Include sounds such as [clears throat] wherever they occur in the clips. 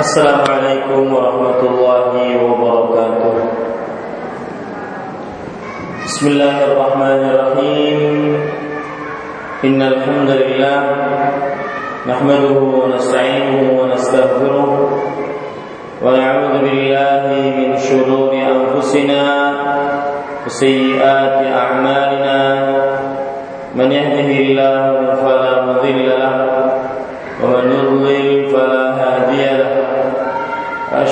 السلام عليكم ورحمة الله وبركاته بسم الله الرحمن الرحيم إن الحمد لله نحمده ونستعينه ونستغفره ونعوذ بالله من شرور أنفسنا وسيئات أعمالنا من يهده الله فلا مضل له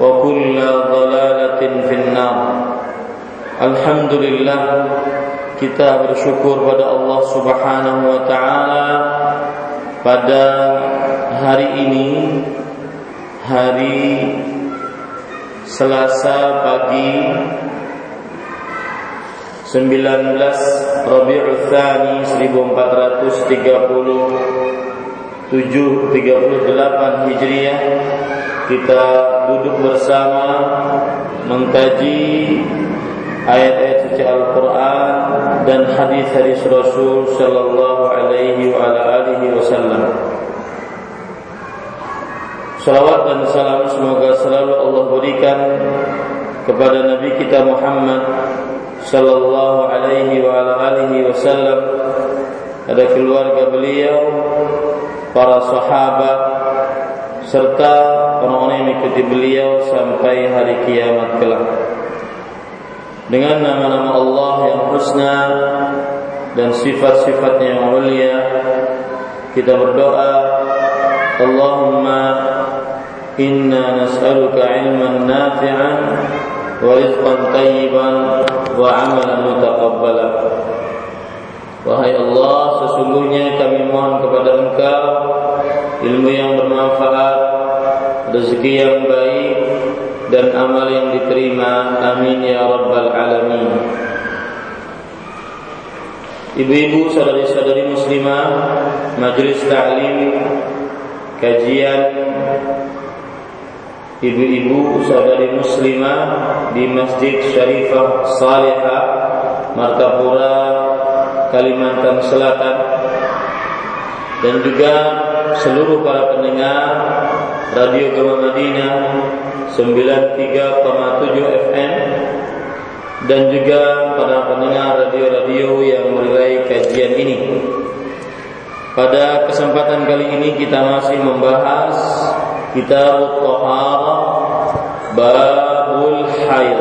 وكل ضلالة في النار الحمد لله kita bersyukur pada Allah Subhanahu wa taala pada hari ini hari Selasa pagi 19 Rabiul Tsani 1437 38 Hijriah kita duduk bersama mengkaji ayat-ayat suci Al-Qur'an dan hadis-hadis Rasul sallallahu alaihi wa ala alihi wasallam. Salawat dan salam semoga selalu Allah berikan kepada Nabi kita Muhammad sallallahu alaihi wa ala alihi wasallam ada keluarga beliau para sahabat serta orang-orang yang mengikuti beliau sampai hari kiamat kelak. Dengan nama-nama Allah yang husna dan sifat-sifatnya yang mulia kita berdoa Allahumma inna nas'aluka ilman nafi'an wa rizqan tayyiban wa amalan mutaqabbala. Wahai Allah sesungguhnya kami mohon kepada Engkau ilmu yang bermanfaat rezeki yang baik dan amal yang diterima. Amin ya rabbal alamin. Ibu-ibu saudari-saudari muslimah majelis ta'lim kajian ibu-ibu saudari muslimah di Masjid Syarifah Salihah Martapura Kalimantan Selatan dan juga seluruh para pendengar Radio Gema Madinah 93,7 FM dan juga para pendengar radio-radio yang mulai kajian ini. Pada kesempatan kali ini kita masih membahas Kitab Taharah Babul Haid.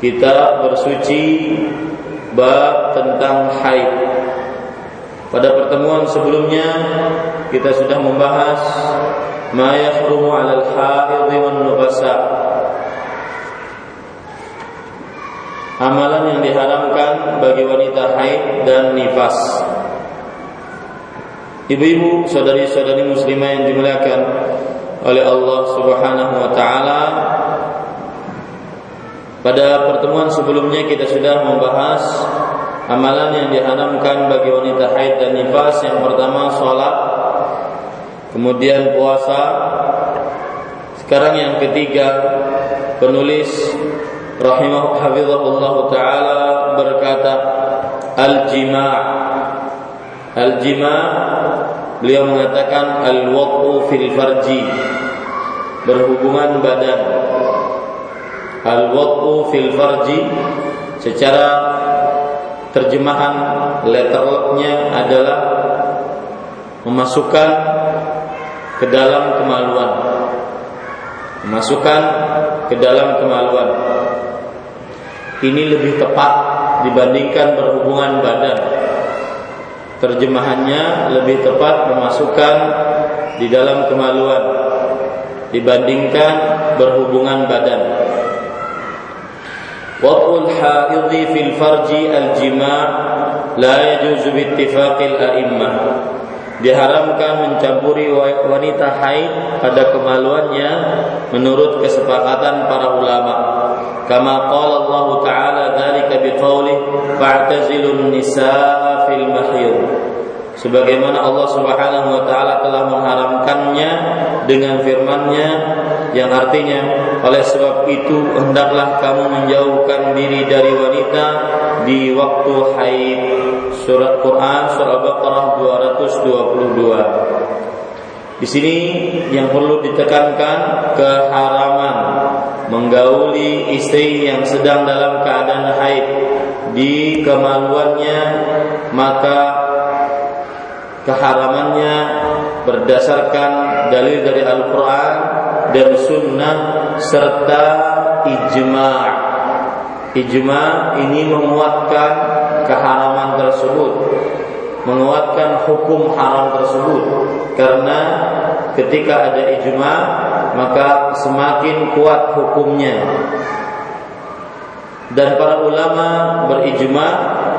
Kita bersuci bab tentang haid. Pada pertemuan sebelumnya kita sudah membahas ma yahrumu 'alal haidh wan nufasa. Amalan yang diharamkan bagi wanita haid dan nifas. Ibu-ibu, saudari-saudari muslimah yang dimuliakan oleh Allah Subhanahu wa taala. Pada pertemuan sebelumnya kita sudah membahas amalan yang diharamkan bagi wanita haid dan nifas. Yang pertama salat, kemudian puasa. Sekarang yang ketiga penulis rahimah taala berkata al-jima' al-jima' beliau mengatakan al-waqu fil farji berhubungan badan al-waqu fil farji secara terjemahan letternya adalah memasukkan ke dalam kemaluan. Memasukkan ke dalam kemaluan. Ini lebih tepat dibandingkan berhubungan badan. Terjemahannya lebih tepat memasukkan di dalam kemaluan dibandingkan berhubungan badan Haidhi fil farji al-jima' la yajuzu bi ittifaqil a'immah diharamkan mencampuri wanita haid pada kemaluannya menurut kesepakatan para ulama. Kama qala Allah Ta'ala dzalika biqauli fa'tazilun nisaa fil mahir. Sebagaimana Allah Subhanahu wa taala telah mengharamkannya dengan firman-Nya yang artinya oleh sebab itu hendaklah kamu menjauhkan diri dari wanita di waktu haid Surat Quran surah Al-Baqarah 222. Di sini yang perlu ditekankan keharaman menggauli istri yang sedang dalam keadaan haid di kemaluannya maka keharamannya berdasarkan dalil dari Al-Quran dan Sunnah serta ijma' ijma' ini menguatkan keharaman tersebut menguatkan hukum haram tersebut. Karena ketika ada ijma maka semakin kuat hukumnya. Dan para ulama berijma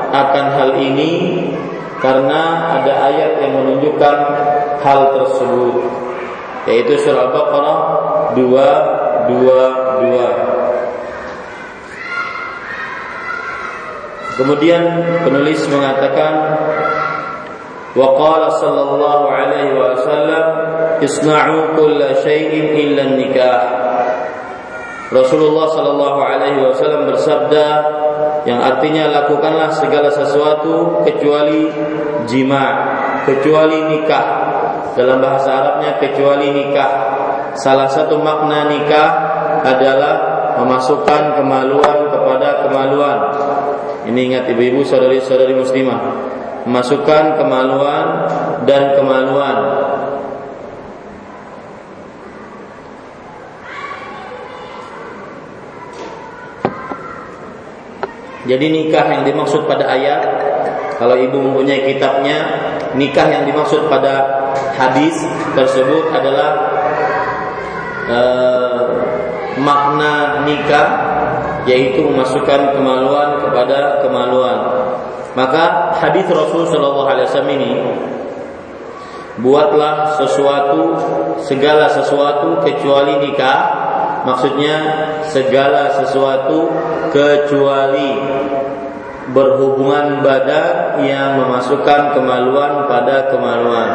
akan hal ini karena ada ayat yang menunjukkan hal tersebut yaitu surah Al-Baqarah 222 Kemudian penulis mengatakan wa qala sallallahu alaihi wasallam isna'u kulla syai'in illa nikah. Rasulullah sallallahu alaihi wasallam bersabda yang artinya lakukanlah segala sesuatu kecuali jima, kecuali nikah. Dalam bahasa Arabnya kecuali nikah. Salah satu makna nikah adalah memasukkan kemaluan kepada kemaluan ini ingat ibu-ibu saudari-saudari muslimah Masukkan kemaluan dan kemaluan Jadi nikah yang dimaksud pada ayat Kalau ibu mempunyai kitabnya Nikah yang dimaksud pada hadis tersebut adalah uh, Makna nikah yaitu memasukkan kemaluan kepada kemaluan. Maka hadis Rasul Shallallahu Alaihi Wasallam ini buatlah sesuatu segala sesuatu kecuali nikah maksudnya segala sesuatu kecuali berhubungan badan yang memasukkan kemaluan pada kemaluan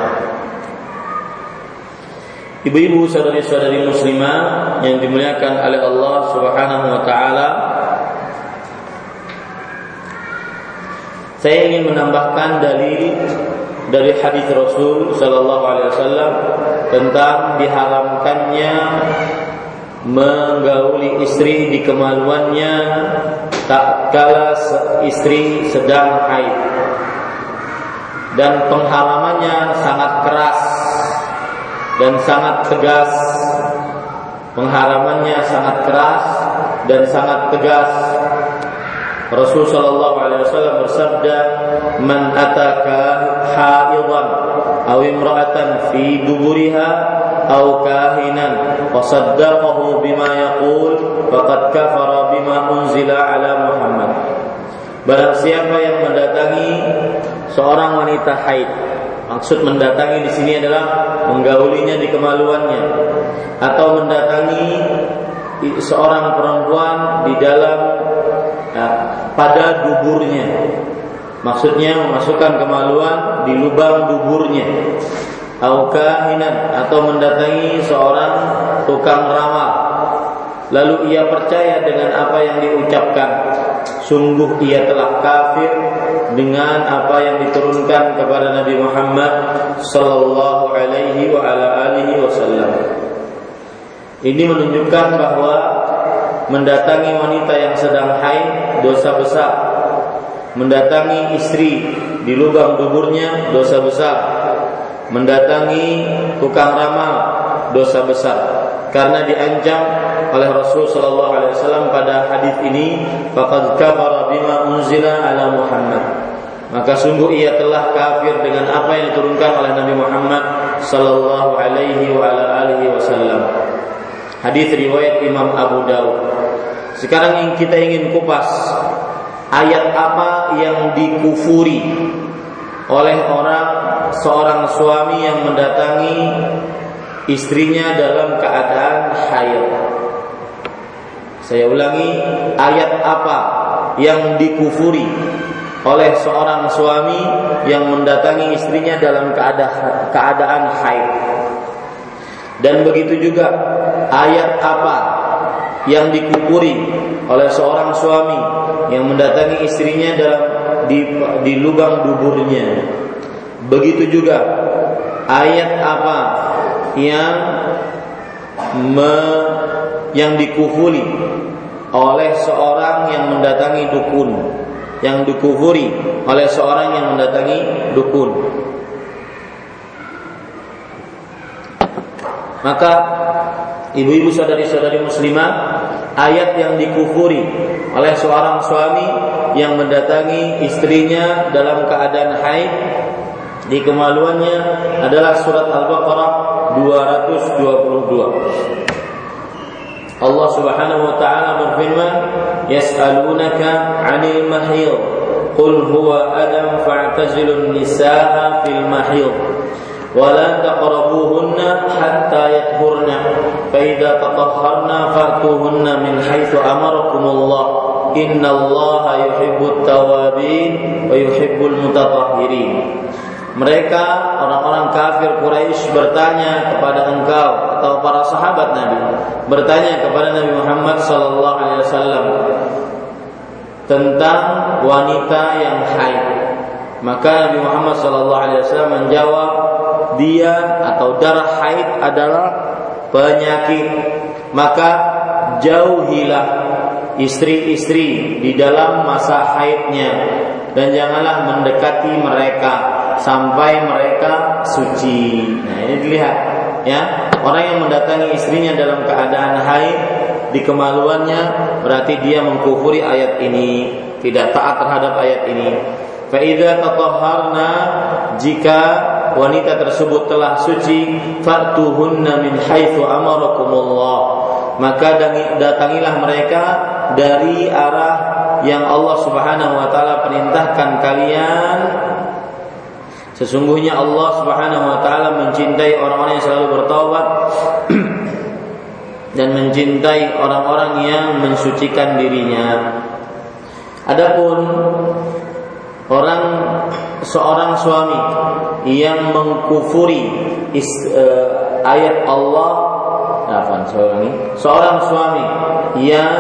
Ibu-ibu saudari-saudari muslimah yang dimuliakan oleh Allah Subhanahu wa taala. Saya ingin menambahkan dalil dari hadis Rasul sallallahu alaihi wasallam tentang diharamkannya menggauli istri di kemaluannya tak kala istri sedang haid. Dan pengharamannya sangat keras dan sangat tegas. Pengharamannya sangat keras dan sangat tegas. Rasul sallallahu alaihi wasallam bersabda man ataka haidan aw imra'atan fi duburiha kahinan wa saddaqahu bima yaqul faqad kafara bima unzila ala Muhammad Barang siapa yang mendatangi seorang wanita haid Maksud mendatangi di sini adalah menggaulinya di kemaluannya atau mendatangi seorang perempuan di dalam ya, pada duburnya. Maksudnya memasukkan kemaluan di lubang duburnya. Au atau mendatangi seorang tukang ramal. Lalu ia percaya dengan apa yang diucapkan. Sungguh ia telah kafir dengan apa yang diturunkan kepada Nabi Muhammad sallallahu alaihi wa ala alihi wasallam. Ini menunjukkan bahwa mendatangi wanita yang sedang haid dosa besar. Mendatangi istri di lubang duburnya dosa besar mendatangi tukang ramal dosa besar karena diancam oleh Rasul sallallahu alaihi wasallam pada hadis ini faqad kafara bima unzila ala Muhammad. Maka sungguh ia telah kafir dengan apa yang diturunkan oleh Nabi Muhammad sallallahu alaihi wa ala alihi wasallam. Hadis riwayat Imam Abu Dawud. Sekarang kita ingin kupas ayat apa yang dikufuri oleh orang seorang suami yang mendatangi istrinya dalam keadaan haid. Saya ulangi, ayat apa yang dikufuri oleh seorang suami yang mendatangi istrinya dalam keadaan keadaan haid. Dan begitu juga ayat apa yang dikufuri oleh seorang suami yang mendatangi istrinya dalam di, di lubang duburnya. Begitu juga ayat apa yang me, yang dikufuri oleh seorang yang mendatangi dukun, yang dikufuri oleh seorang yang mendatangi dukun. Maka ibu-ibu saudari-saudari muslimah, ayat yang dikufuri oleh seorang suami yang mendatangi istrinya dalam keadaan haid di kemaluannya adalah surat Al-Baqarah 222. Allah Subhanahu wa taala berfirman, "Yas'alunaka 'anil mahid, qul huwa adam fa'tazilun nisaa fil mahid." ولا تقربوهن حتى يطهرن فإذا تطهرن فأتوهن من حيث أمركم الله إن الله يحب التوابين ويحب المتطهرين mereka orang-orang kafir Quraisy bertanya kepada engkau atau para sahabat Nabi. Bertanya kepada Nabi Muhammad sallallahu alaihi wasallam tentang wanita yang haid. Maka Nabi Muhammad sallallahu alaihi wasallam menjawab dia atau darah haid adalah penyakit. Maka jauhilah istri-istri di dalam masa haidnya dan janganlah mendekati mereka sampai mereka suci. Nah, ini dilihat ya. Orang yang mendatangi istrinya dalam keadaan haid di kemaluannya berarti dia mengkufuri ayat ini, tidak taat terhadap ayat ini. Faida tatahharna jika wanita tersebut telah suci fatuhunna min haitsu amarakumullah maka datangilah mereka dari arah yang Allah Subhanahu wa taala perintahkan kalian Sesungguhnya Allah Subhanahu wa taala mencintai orang-orang yang selalu bertaubat [clears throat] dan mencintai orang-orang yang mensucikan dirinya. Adapun orang seorang suami yang mengkufuri is, uh, ayat Allah seorang suami yang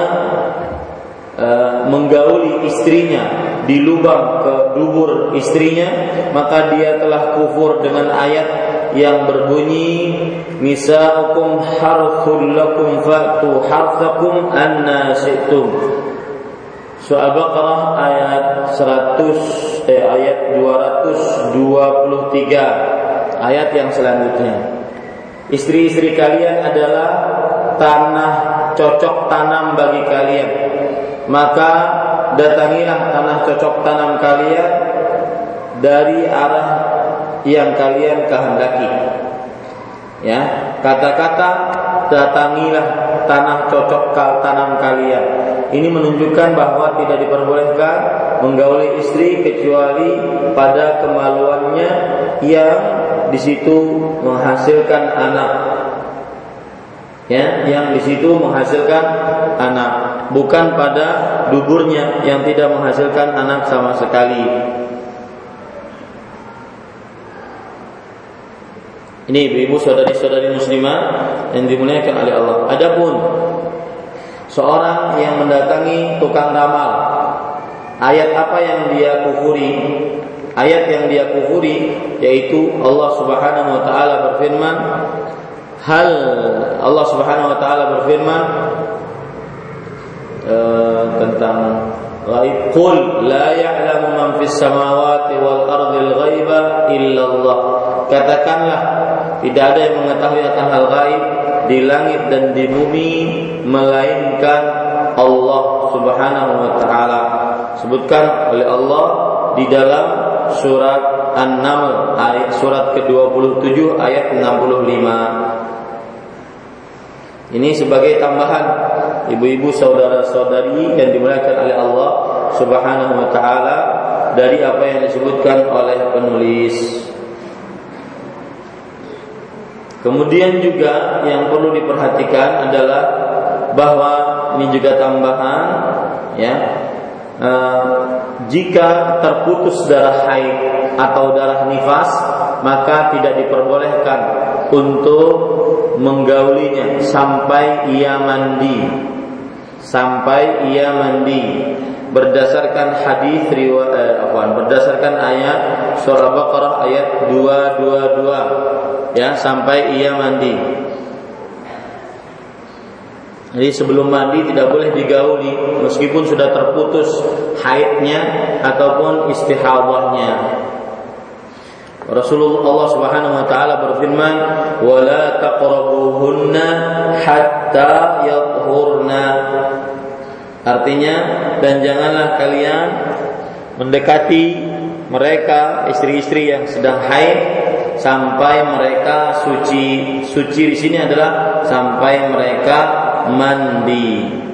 uh, menggauli istrinya di lubang ke dubur istrinya maka dia telah kufur dengan ayat yang berbunyi nisaukum harthul lakum fa'tu harthakum anna syi'tum Surah Al-Baqarah ayat 100 eh, ayat 223 ayat yang selanjutnya. Istri-istri kalian adalah tanah cocok tanam bagi kalian. Maka datangilah tanah cocok tanam kalian dari arah yang kalian kehendaki. Ya, kata-kata datangilah tanah cocok tanam kalian ini menunjukkan bahwa tidak diperbolehkan menggauli istri kecuali pada kemaluannya yang di situ menghasilkan anak. Ya, yang di situ menghasilkan anak, bukan pada duburnya yang tidak menghasilkan anak sama sekali. Ini ibu-ibu saudari-saudari muslimah yang dimuliakan oleh Allah. Adapun seorang yang mendatangi tukang ramal ayat apa yang dia kufuri ayat yang dia kufuri yaitu Allah Subhanahu wa taala berfirman hal Allah Subhanahu wa taala berfirman uh, tentang ghaib qul la ya'lamu man fis samawati wal ardil ghaiba illa Allah katakanlah tidak ada yang mengetahui akan hal gaib di langit dan di bumi melainkan Allah Subhanahu wa taala. Sebutkan oleh Allah di dalam surat An-Naml ayat surat ke-27 ayat 65 ini sebagai tambahan ibu-ibu saudara-saudari yang dimuliakan oleh Allah Subhanahu wa taala dari apa yang disebutkan oleh penulis. Kemudian juga yang perlu diperhatikan adalah bahwa ini juga tambahan ya. Uh, jika terputus darah haid atau darah nifas maka tidak diperbolehkan untuk menggaulinya. Sampai ia mandi. Sampai ia mandi. Berdasarkan hadis riwayat eh, berdasarkan ayat surah Baqarah ayat 222 ya sampai ia mandi. Jadi sebelum mandi tidak boleh digauli meskipun sudah terputus haidnya ataupun istihadahnya. Rasulullah Subhanahu wa taala berfirman, "Wala taqrabuhunna hatta yathurna." Artinya, dan janganlah kalian mendekati mereka istri-istri yang sedang haid sampai mereka suci. Suci di sini adalah sampai mereka mandi.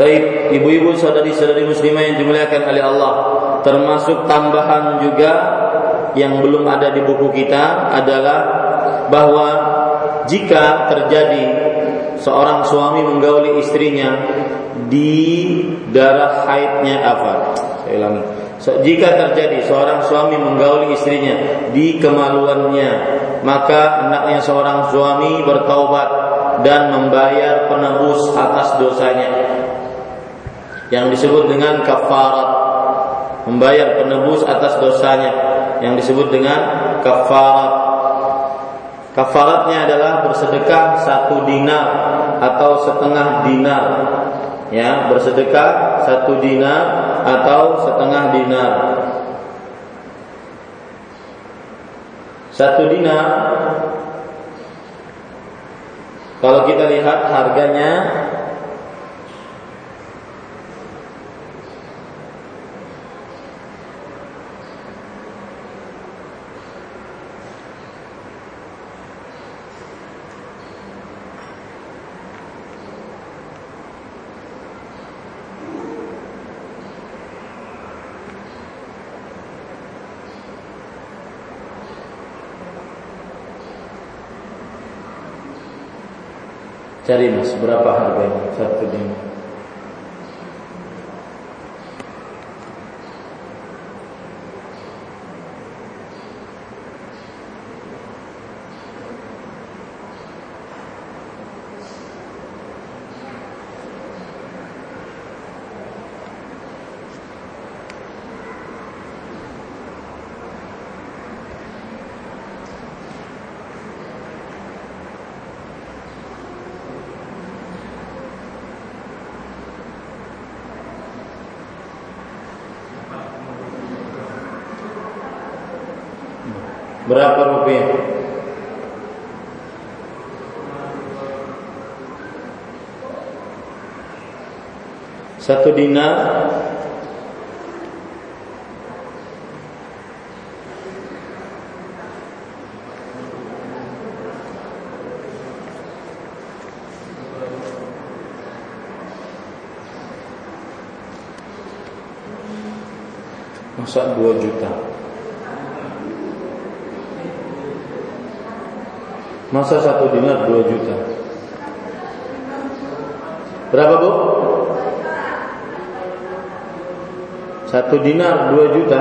Baik, ibu-ibu saudari-saudari muslimah yang dimuliakan oleh Allah, termasuk tambahan juga yang belum ada di buku kita adalah bahwa jika terjadi seorang suami menggauli istrinya di darah haidnya apa? Saya ulangi. So, jika terjadi seorang suami menggauli istrinya di kemaluannya, maka hendaknya seorang suami bertaubat dan membayar penebus atas dosanya yang disebut dengan kafarat membayar penebus atas dosanya yang disebut dengan kafarat. Kafaratnya adalah bersedekah satu dinar atau setengah dinar ya bersedekah satu dinar atau setengah dinar. Satu dinar. Kalau kita lihat harganya Cari mas, berapa harganya satu dinar? Berapa rupiah? Satu dinar Masa dua juta. Masa satu dinar dua juta. Berapa bu? Satu dinar dua juta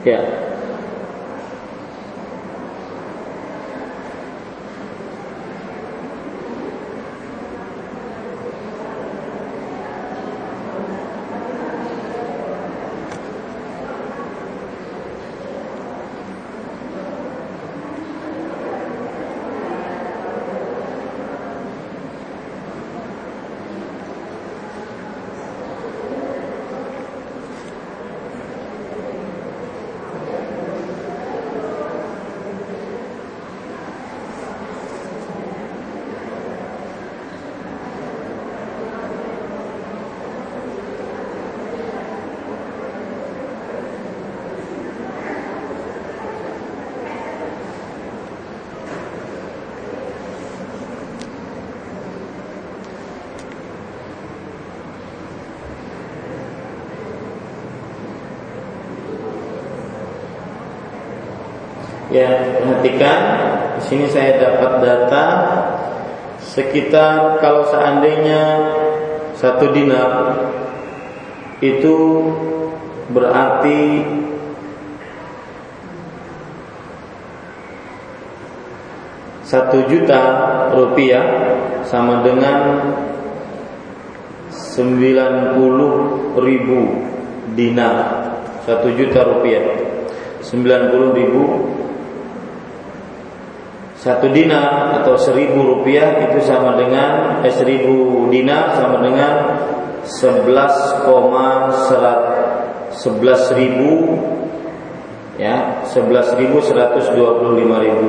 Ya. Ya, perhatikan. Di sini saya dapat data sekitar kalau seandainya satu dinar itu berarti satu juta rupiah sama dengan 90 ribu dinar. Satu juta rupiah. 90 ribu satu dinar atau seribu rupiah itu sama dengan eh, seribu dinar sama dengan sebelas koma sebelas ribu ya sebelas ribu seratus dua puluh lima ribu.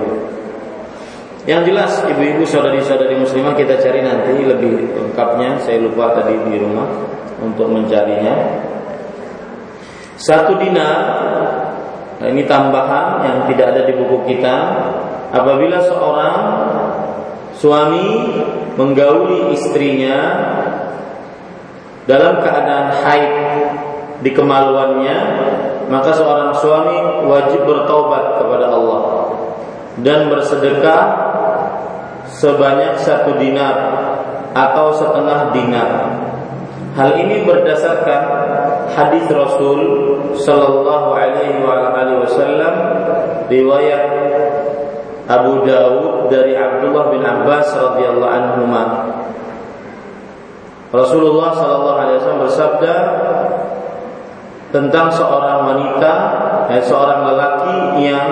Yang jelas ibu-ibu saudari-saudari muslimah kita cari nanti lebih lengkapnya. Saya lupa tadi di rumah untuk mencarinya. Satu dinar nah ini tambahan yang tidak ada di buku kita apabila seorang suami menggauli istrinya dalam keadaan haid di kemaluannya maka seorang suami wajib bertaubat kepada Allah dan bersedekah sebanyak satu dinar atau setengah dinar. Hal ini berdasarkan hadis Rasul Sallallahu Alaihi Wasallam riwayat Abu Dawud dari Abdullah bin Abbas radhiyallahu anhu Rasulullah sallallahu alaihi wasallam bersabda tentang seorang wanita, eh, seorang lelaki yang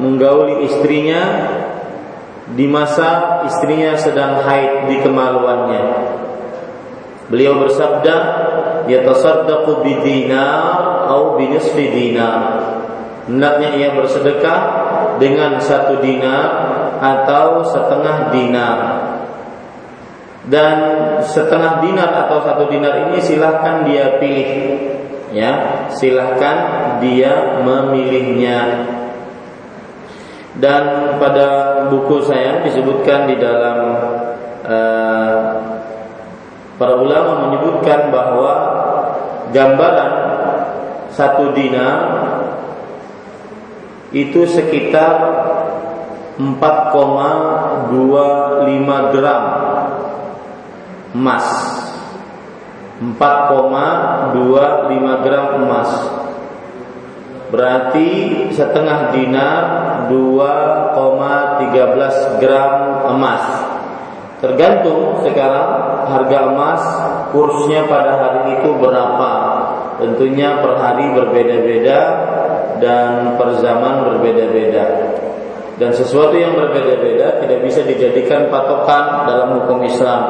menggauli istrinya di masa istrinya sedang haid di kemaluannya. Beliau bersabda, "Yatasaddaqu bidinar atau binisfi dinar." Hendaknya ia bersedekah dengan satu dinar atau setengah dinar. Dan setengah dinar atau satu dinar ini silahkan dia pilih, ya, silahkan dia memilihnya. Dan pada buku saya disebutkan di dalam uh, para ulama menyebutkan bahwa gambaran satu dinar itu sekitar 4,25 gram emas. 4,25 gram emas. Berarti setengah dinar 2,13 gram emas. Tergantung sekarang harga emas kursnya pada hari itu berapa. Tentunya per hari berbeda-beda dan per zaman berbeda-beda. Dan sesuatu yang berbeda-beda tidak bisa dijadikan patokan dalam hukum Islam.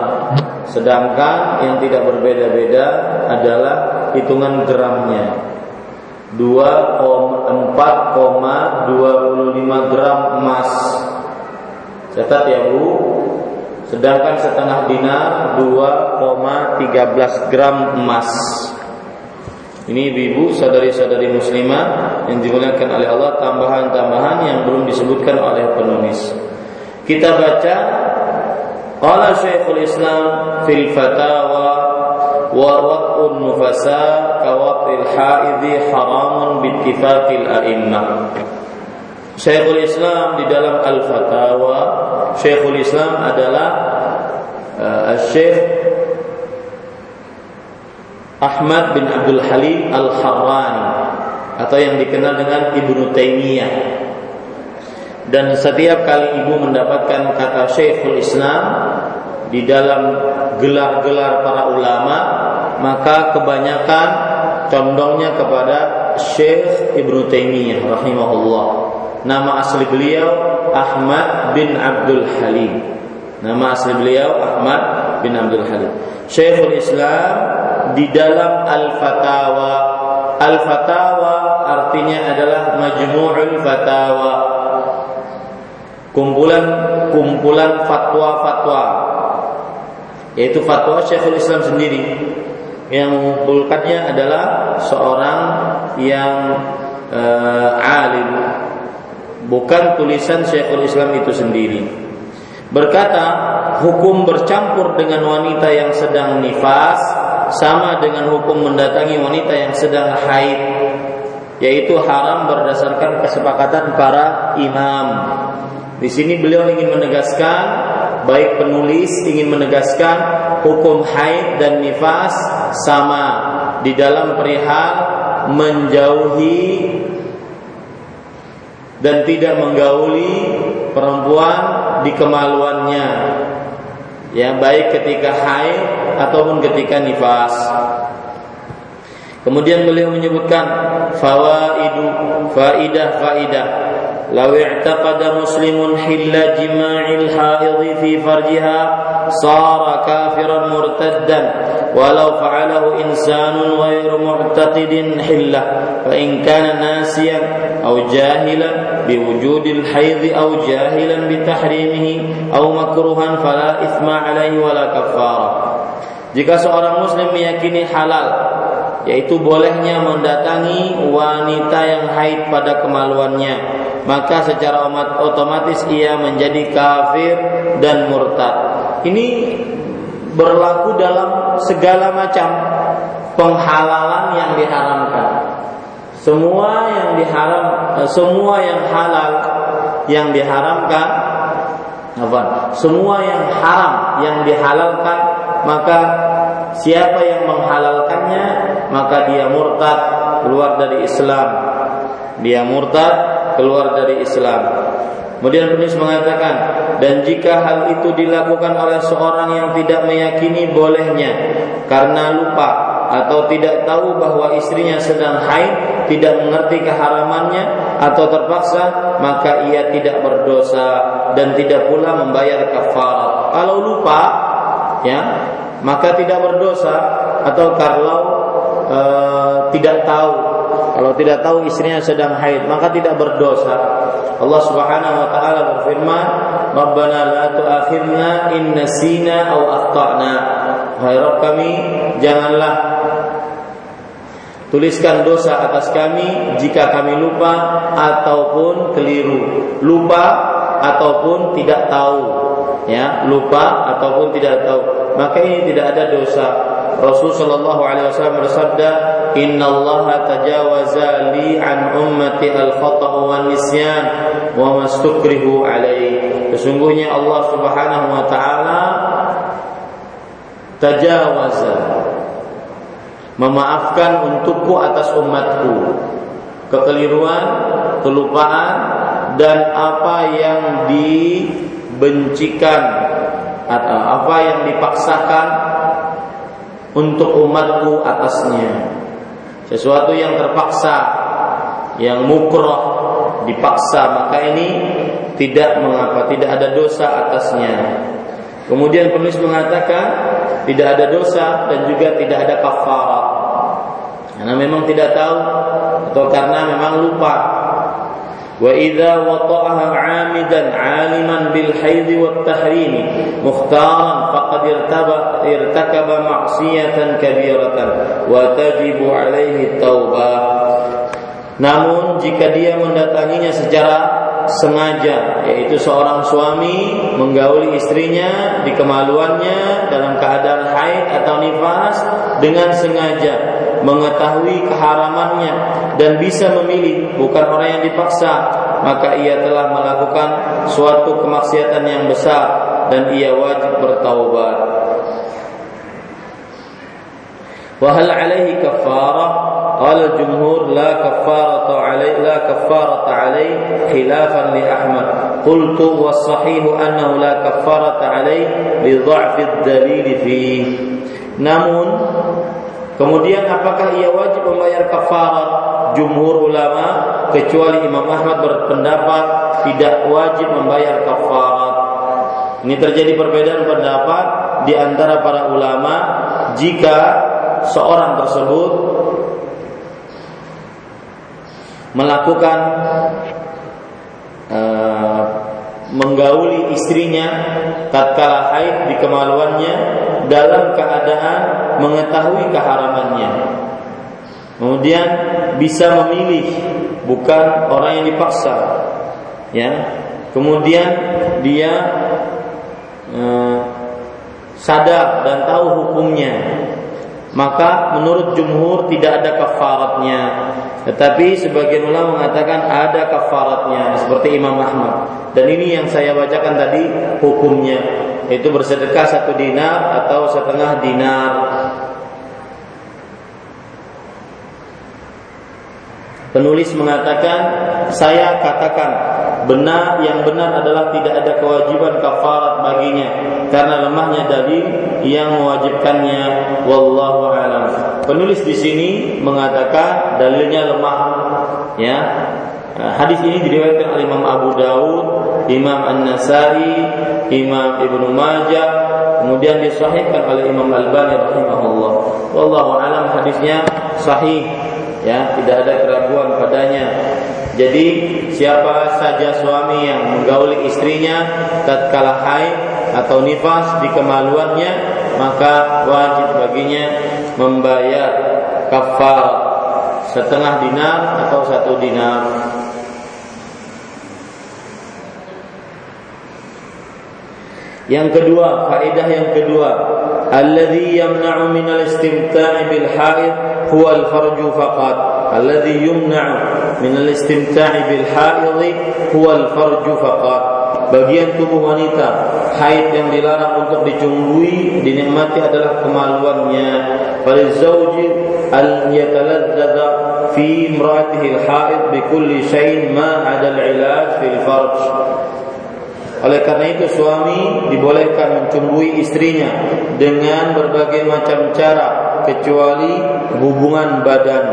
Sedangkan yang tidak berbeda-beda adalah hitungan gramnya. 4,25 gram emas. Catat ya Bu. Sedangkan setengah dinar 2,13 gram emas. Ini ibu-ibu, saudari-saudari muslimah yang dimuliakan oleh Allah, tambahan-tambahan yang belum disebutkan oleh penulis. Kita baca Qala Syekhul Islam fil fatawa wa wad'un nufasa ka wad'il haidhi haramun bittifaqil a'immah. Syekhul Islam di dalam Al-Fatawa, Syekhul Islam adalah uh, Syekh Ahmad bin Abdul Halim Al-Harrani atau yang dikenal dengan Ibnu Taimiyah. Dan setiap kali ibu mendapatkan kata Syekhul Islam di dalam gelar-gelar para ulama, maka kebanyakan condongnya kepada Syekh Ibnu Taimiyah rahimahullah. Nama asli beliau Ahmad bin Abdul Halim. Nama asli beliau Ahmad bin Abdul Halim. Syekhul Islam di dalam Al-Fatawa. Al-Fatawa artinya adalah Majmu'ul Fatawa. Kumpulan-kumpulan fatwa-fatwa. Yaitu fatwa Syekhul Islam sendiri yang mengumpulkannya adalah seorang yang uh, alim bukan tulisan Syekhul Islam itu sendiri berkata hukum bercampur dengan wanita yang sedang nifas sama dengan hukum mendatangi wanita yang sedang haid yaitu haram berdasarkan kesepakatan para imam. Di sini beliau ingin menegaskan baik penulis ingin menegaskan hukum haid dan nifas sama di dalam perihal menjauhi dan tidak menggauli perempuan di kemaluannya. Ya baik ketika haid ataupun ketika nifas. Kemudian beliau menyebutkan fawaidu faidah faidah. Lau i'taqada muslimun hilla jima'il haidhi fi farjiha sara kafiran murtaddan. Walau fa'alahu insanun ghairu mu'taqidin hilla fa in kana nasiyan aw jahilan bi wujudil haidhi aw jahilan bi tahrimihi aw makruhan fala ithma 'alayhi wala kaffara. Jika seorang muslim meyakini halal yaitu bolehnya mendatangi wanita yang haid pada kemaluannya maka secara otomatis ia menjadi kafir dan murtad. Ini berlaku dalam segala macam penghalalan yang diharamkan. Semua yang diharam semua yang halal yang diharamkan apa? Semua yang haram yang dihalalkan maka siapa yang menghalalkannya maka dia murtad keluar dari Islam dia murtad keluar dari Islam kemudian penulis mengatakan dan jika hal itu dilakukan oleh seorang yang tidak meyakini bolehnya karena lupa atau tidak tahu bahwa istrinya sedang haid, tidak mengerti keharamannya atau terpaksa, maka ia tidak berdosa dan tidak pula membayar kafarat. Kalau lupa, ya, maka tidak berdosa atau kalau e, tidak tahu. Kalau tidak tahu istrinya sedang haid maka tidak berdosa. Allah Subhanahu wa taala berfirman Rabbana la tu'akhirna in nasina aw akhtana. Hai Rabb kami janganlah tuliskan dosa atas kami jika kami lupa ataupun keliru. Lupa ataupun tidak tahu ya lupa ataupun tidak tahu. Maka ini tidak ada dosa. Rasul Shallallahu Alaihi Wasallam bersabda Inna Allah tajawaza li an ummati al khata wa nisyan wa mastukrihu alaih sesungguhnya Allah Subhanahu wa taala tajawaza memaafkan untukku atas umatku. Kekeliruan kelupaan dan apa yang di bencikan atau apa yang dipaksakan untuk umatku atasnya. Sesuatu yang terpaksa yang mukroh dipaksa maka ini tidak mengapa tidak ada dosa atasnya. Kemudian penulis mengatakan tidak ada dosa dan juga tidak ada kafarat karena memang tidak tahu atau karena memang lupa وإذا وطأها عامدا عالما بالحيض والتحريم مختارا فقد ارتكب معصية كبيرة وتجب عليه التوبة Namun jika dia mendatanginya secara sengaja yaitu seorang suami menggauli istrinya di kemaluannya dalam keadaan haid atau nifas dengan sengaja mengetahui keharamannya dan bisa memilih bukan orang yang dipaksa maka ia telah melakukan suatu kemaksiatan yang besar dan ia wajib bertaubat. Wahal alaihi kafarah قال الجمهور لا كفارة عليه لا كفارة عليه خلافا لأحمد قلت والصحيح أنه لا كفارة عليه لضعف الدليل فيه namun kemudian apakah ia wajib membayar kafarat jumhur ulama kecuali Imam Ahmad berpendapat tidak wajib membayar kafarat ini terjadi perbedaan pendapat di antara para ulama jika seorang tersebut melakukan uh, menggauli istrinya tatkala haid di kemaluannya dalam keadaan mengetahui keharamannya. Kemudian bisa memilih bukan orang yang dipaksa. Ya. Kemudian dia uh, sadar dan tahu hukumnya maka menurut jumhur tidak ada kafaratnya. Tetapi sebagian ulama mengatakan ada kafaratnya seperti Imam Ahmad. Dan ini yang saya bacakan tadi hukumnya yaitu bersedekah satu dinar atau setengah dinar. Penulis mengatakan saya katakan benar yang benar adalah tidak ada kewajiban kafarat baginya karena lemahnya dalil yang mewajibkannya wallahu alam. Penulis di sini mengatakan dalilnya lemah ya. Nah, hadis ini diriwayatkan oleh Imam Abu Daud, Imam An-Nasai, Imam Ibnu Majah, kemudian disahihkan oleh Imam Al-Albani rahimahullah. Wallahu alam hadisnya sahih ya, tidak ada keraguan padanya. Jadi siapa saja suami yang menggauli istrinya tatkala haid atau nifas di kemaluannya maka wajib baginya membayar kafar setengah dinar atau satu dinar. Yang kedua, faedah yang kedua, alladhi yamna'u min al-istimta'i bil haid huwa al-farju faqat. Alladhi yumna'u min al-istimta'i bil haid huwa al-farju faqat. Bagian tubuh wanita haid yang dilarang untuk dicumbui dinikmati adalah kemaluannya. Fal zawji al yataladzadha fi imra'atihi al-haid bi kulli shay'in ma 'ada al-'ilaj fil farj. Oleh karena itu suami dibolehkan mencumbui istrinya dengan berbagai macam cara kecuali hubungan badan.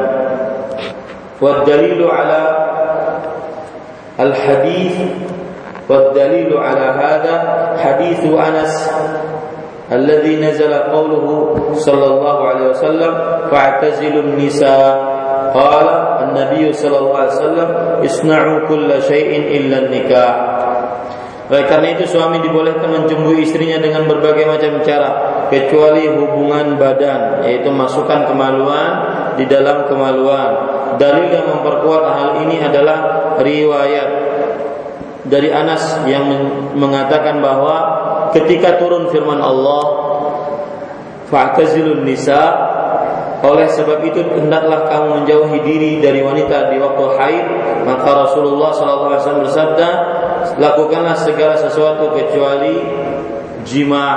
Wa dalilu ala al hadis wa dalilu ala hada hadis Anas الذي نزل قوله صلى الله عليه وسلم فاعتزلوا النساء قال النبي صلى الله عليه وسلم اصنعوا كل شيء إلا النكاح oleh karena itu suami dibolehkan mencumbui istrinya dengan berbagai macam cara kecuali hubungan badan yaitu masukkan kemaluan di dalam kemaluan. Dalil yang memperkuat hal ini adalah riwayat dari Anas yang mengatakan bahwa ketika turun firman Allah fa'tazilun nisa oleh sebab itu hendaklah kamu menjauhi diri dari wanita di waktu haid maka Rasulullah SAW bersabda lakukanlah segala sesuatu kecuali jima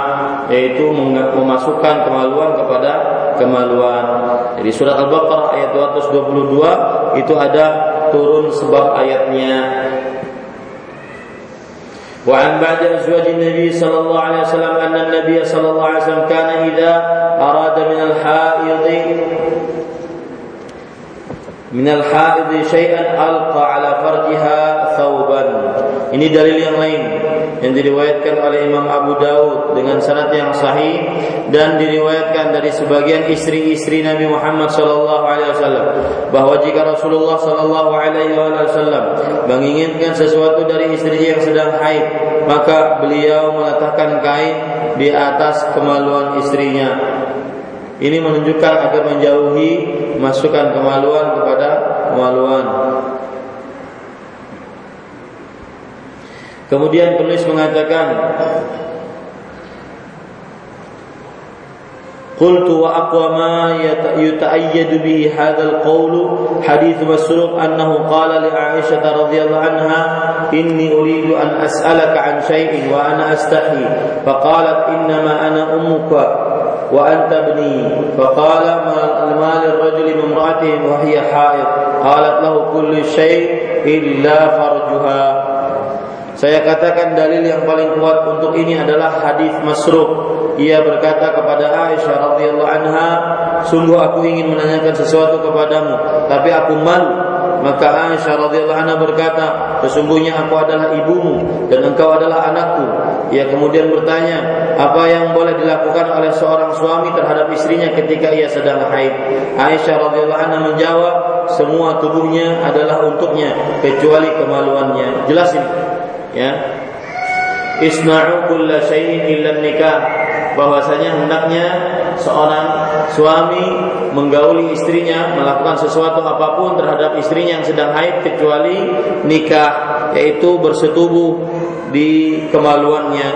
yaitu memasukkan kemaluan kepada kemaluan. Jadi surat Al-Baqarah ayat 222 itu ada turun sebab ayatnya. Wa an ba'da azwaj Nabi sallallahu alaihi wasallam anna Nabi sallallahu alaihi wasallam kana idza arada min al-haid min al-haid shay'an alqa ala farjiha thawban ini dalil yang lain yang diriwayatkan oleh Imam Abu Daud dengan sanad yang sahih dan diriwayatkan dari sebagian istri-istri Nabi Muhammad sallallahu alaihi wasallam bahwa jika Rasulullah sallallahu alaihi wasallam menginginkan sesuatu dari istrinya yang sedang haid maka beliau meletakkan kain di atas kemaluan istrinya. Ini menunjukkan agar menjauhi masukkan kemaluan kepada kemaluan Kemudian penulis mengatakan Qultu wa aqwa ma yuta'ayyadu bihi hadzal qawlu hadits Masruq annahu qala li Aisyah radhiyallahu anha inni uridu an as'alaka an shay'in wa ana astahi fa inna ma ana ummuka wa anta ibni fa qala ma lirrajuli min imra'atihi wa hiya haid illa farjuha saya katakan dalil yang paling kuat untuk ini adalah hadis Masruq. Ia berkata kepada Aisyah radhiyallahu anha, "Sungguh aku ingin menanyakan sesuatu kepadamu, tapi aku malu Maka Aisyah radhiyallahu anha berkata, sesungguhnya aku adalah ibumu dan engkau adalah anakku. Ia kemudian bertanya, apa yang boleh dilakukan oleh seorang suami terhadap istrinya ketika ia sedang haid? Aisyah radhiyallahu anha menjawab, semua tubuhnya adalah untuknya kecuali kemaluannya. Jelas ini. Ya. Isna'u kulla syai'in illa nikah bahwasanya hendaknya seorang suami menggauli istrinya melakukan sesuatu apa pun terhadap istrinya yang sedang haid kecuali nikah yaitu bersetubuh di kemaluannya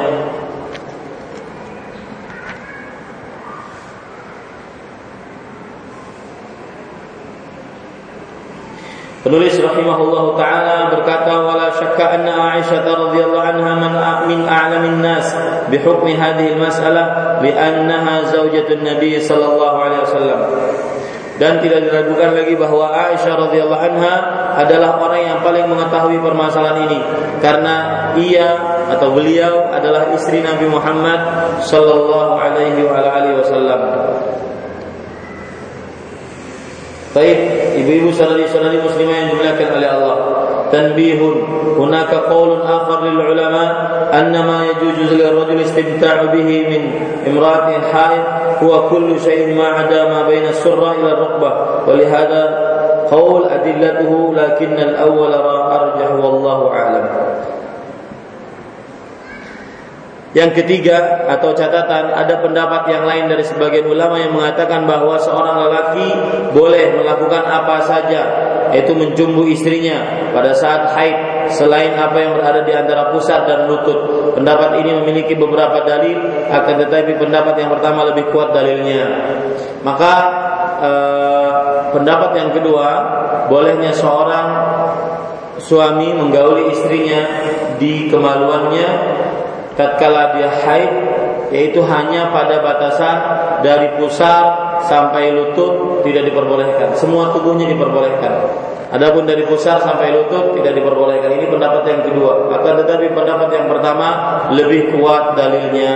Penulis rahimahullah taala berkata wala syakka anna Aisyah radhiyallahu anha man min a'lamin nas bi hukmi hadhihi al-mas'alah li'annaha zaujatun Nabi sallallahu alaihi wasallam. Dan tidak diragukan lagi bahwa Aisyah radhiyallahu anha adalah orang yang paling mengetahui permasalahan ini karena ia atau beliau adalah istri Nabi Muhammad sallallahu alaihi wasallam. Baik, ibu-ibu saudari-saudari muslimah yang dimuliakan oleh Allah. Tanbihun, hunaka qaulun akhar lil ulama anna ma yajuzu lil rajul istimta'u bihi min imra'atin haid huwa kullu shay'in ma 'ada ma baina as-surra ila ar-rukbah. Wa li hadha qaul adillatuhu lakin al-awwal arjah wallahu a'lam. Yang ketiga atau catatan ada pendapat yang lain dari sebagian ulama yang mengatakan bahwa seorang lelaki boleh melakukan apa saja yaitu mencumbu istrinya pada saat haid selain apa yang berada di antara pusat dan lutut. Pendapat ini memiliki beberapa dalil akan tetapi pendapat yang pertama lebih kuat dalilnya. Maka eh, pendapat yang kedua bolehnya seorang suami menggauli istrinya di kemaluannya tatkala dia haid yaitu hanya pada batasan dari pusar sampai lutut tidak diperbolehkan. Semua tubuhnya diperbolehkan. Adapun dari pusar sampai lutut tidak diperbolehkan. Ini pendapat yang kedua. Akan tetapi pendapat yang pertama lebih kuat dalilnya.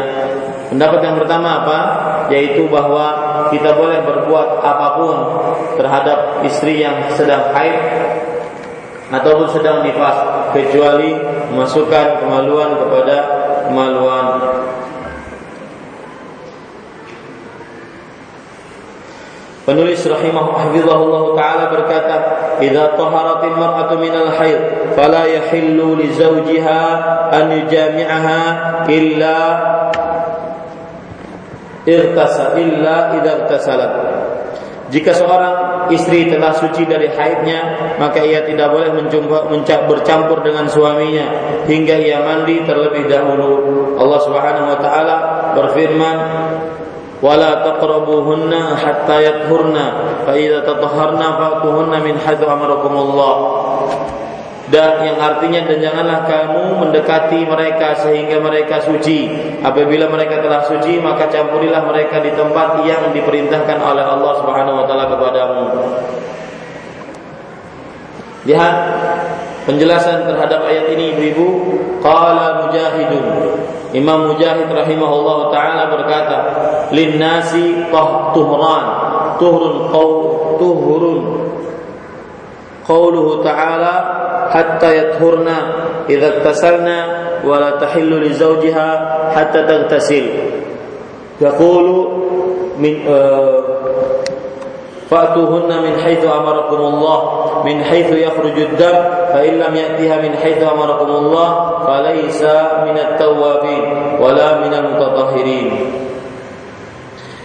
Pendapat yang pertama apa? Yaitu bahwa kita boleh berbuat apa pun terhadap istri yang sedang haid ataupun sedang nifas kecuali memasukkan kemaluan kepada kemaluan Penulis rahimah taala berkata, "Idza taharatil mar'atu min al-haid, fala yahillu li zawjiha an yujami'aha illa irtasa illa idza irtasalat." Jika seorang istri telah suci dari haidnya, maka ia tidak boleh bercampur dengan suaminya hingga ia mandi terlebih dahulu. Allah Subhanahu wa taala berfirman, "Wala taqrabuhunna hatta yathurna, fa idza tatahharna fa'tuhunna min haitsu amarakumullah." Dan yang artinya dan janganlah kamu mendekati mereka sehingga mereka suci. Apabila mereka telah suci, maka campurilah mereka di tempat yang diperintahkan oleh Allah Subhanahu wa taala kepadamu. Lihat penjelasan terhadap ayat ini ibu-ibu. Qala Mujahidun. Imam Mujahid rahimahullah taala berkata, "Linnasi tuhran, tuhrun qaw tuhrun." Qauluhu ta'ala hatta yathurna idza tasalna wa la tahillu li zawjiha hatta taghtasil yaqulu min fa'tuhunna min haitsu amarakumullah min haitsu yakhruju ad-dam fa in lam ya'tiha min haitsu amarakumullah falaysa min at-tawwabin wala min al-mutatahhirin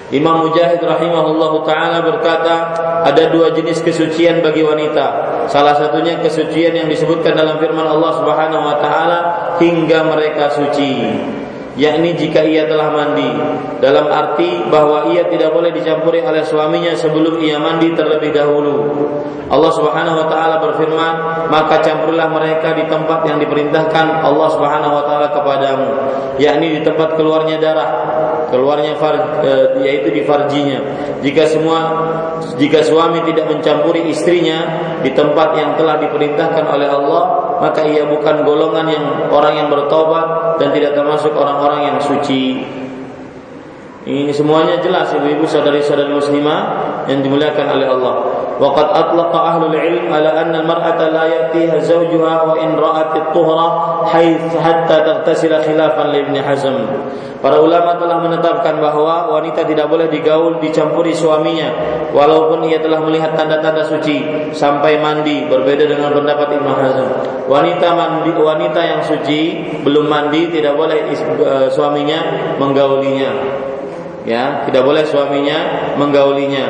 Imam Mujahid rahimahullah taala berkata, ada dua jenis kesucian bagi wanita. Salah satunya kesucian yang disebutkan dalam firman Allah Subhanahu wa taala hingga mereka suci. Yakni jika ia telah mandi Dalam arti bahwa ia tidak boleh dicampuri oleh suaminya sebelum ia mandi terlebih dahulu Allah subhanahu wa ta'ala berfirman Maka campurilah mereka di tempat yang diperintahkan Allah subhanahu wa ta'ala kepadamu Yakni di tempat keluarnya darah keluarnya far, e, yaitu di farjinya. Jika semua jika suami tidak mencampuri istrinya di tempat yang telah diperintahkan oleh Allah, maka ia bukan golongan yang orang yang bertobat dan tidak termasuk orang-orang yang suci. Ini semuanya jelas ibu-ibu saudari-saudari muslimah yang dimuliakan oleh Allah. Waqad atlaqa ahlul ilm ala anna al-mar'ata la yatiha zawjuha wa in ra'at at-tuhra hayth hatta taghtasila khilafan li Hazm. Para ulama telah menetapkan bahwa wanita tidak boleh digaul dicampuri suaminya walaupun ia telah melihat tanda-tanda suci sampai mandi berbeda dengan pendapat Ibn Hazm. Wanita mandi wanita yang suci belum mandi tidak boleh uh, suaminya menggaulinya ya tidak boleh suaminya menggaulinya.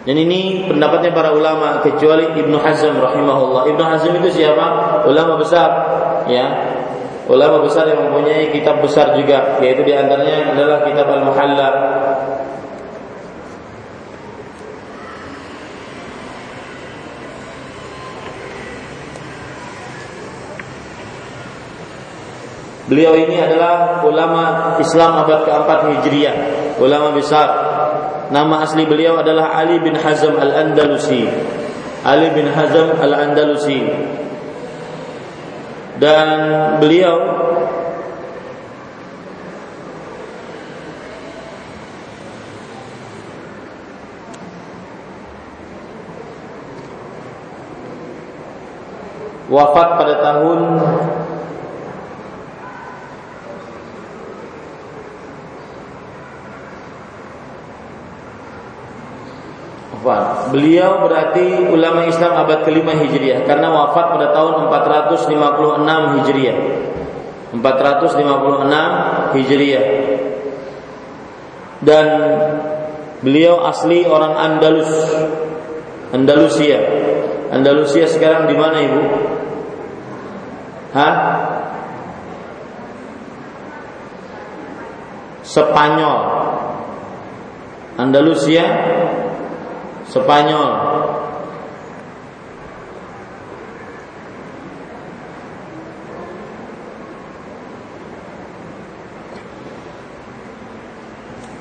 Dan ini pendapatnya para ulama kecuali Ibnu Hazm rahimahullah. Ibnu Hazm itu siapa? Ulama besar ya. Ulama besar yang mempunyai kitab besar juga yaitu di antaranya adalah kitab Al-Muhalla Beliau ini adalah ulama Islam abad keempat Hijriah, ulama besar. Nama asli beliau adalah Ali bin Hazm Al-Andalusi. Ali bin Hazm Al-Andalusi. Dan beliau wafat pada tahun Wafat. Beliau berarti ulama Islam abad kelima Hijriah karena wafat pada tahun 456 Hijriah. 456 Hijriah. Dan beliau asli orang Andalus. Andalusia. Andalusia sekarang di mana Ibu? Hah? Spanyol. Andalusia Spanyol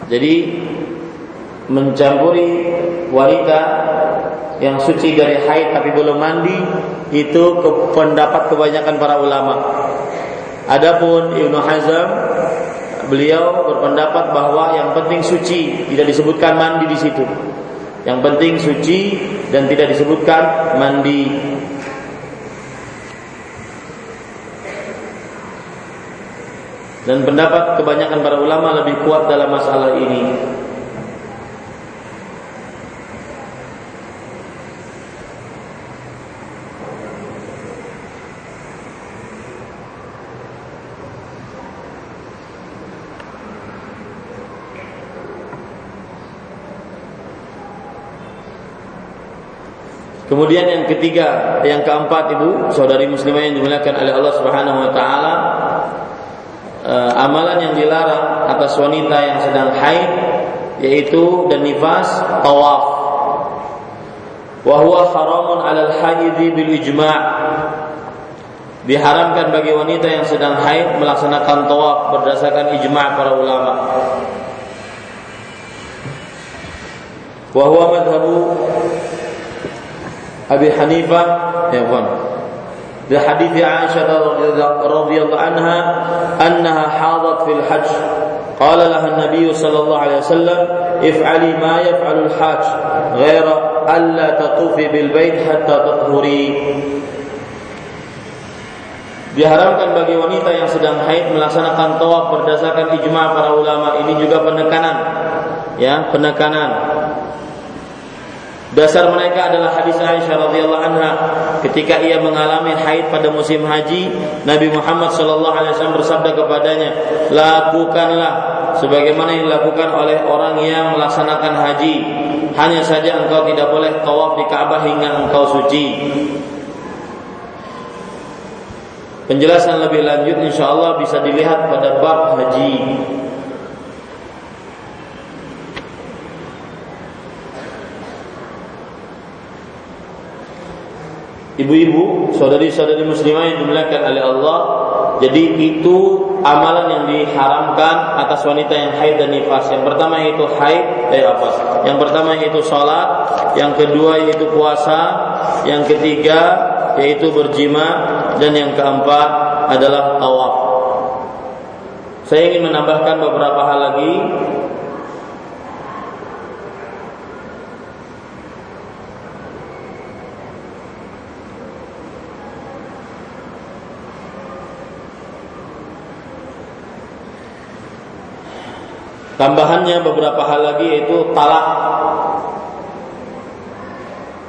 Jadi mencampuri wanita yang suci dari haid tapi belum mandi itu ke pendapat kebanyakan para ulama. Adapun Ibnu Hazm beliau berpendapat bahwa yang penting suci tidak disebutkan mandi di situ. Yang penting suci dan tidak disebutkan mandi. Dan pendapat kebanyakan para ulama lebih kuat dalam masalah ini. Kemudian yang ketiga, yang keempat Ibu, saudari muslimah yang dimuliakan oleh Allah Subhanahu wa taala, eh, amalan yang dilarang atas wanita yang sedang haid yaitu dan nifas tawaf. Wa huwa haramun 'alal haidi bil ijma'. Diharamkan bagi wanita yang sedang haid melaksanakan tawaf berdasarkan ijma' para ulama. Wa huwa madhabu Abi Hanifah ya kan di hadis Aisyah radhiyallahu anha annaha hadat fil hajj. Qala laha an-nabiy sallallahu alaihi wasallam if'ali ma yaf'alu al-hajj ghaira alla tatufi bil bait hatta tathuri. Diharamkan bagi wanita yang sedang haid melaksanakan tawaf berdasarkan ijma para ulama ini juga penekanan. Ya penekanan Dasar mereka adalah hadis Aisyah radhiyallahu anha ketika ia mengalami haid pada musim haji, Nabi Muhammad sallallahu alaihi wasallam bersabda kepadanya, "Lakukanlah sebagaimana yang dilakukan oleh orang yang melaksanakan haji. Hanya saja engkau tidak boleh tawaf di Ka'bah hingga engkau suci." Penjelasan lebih lanjut insya Allah bisa dilihat pada bab haji. Ibu-ibu, saudari-saudari muslimah yang dimuliakan oleh Allah, jadi itu amalan yang diharamkan atas wanita yang haid dan nifas. Yang pertama yaitu haid, eh apa? Yang pertama yaitu salat, yang kedua yaitu puasa, yang ketiga yaitu berjima dan yang keempat adalah tawaf. Saya ingin menambahkan beberapa hal lagi Tambahannya beberapa hal lagi yaitu talak.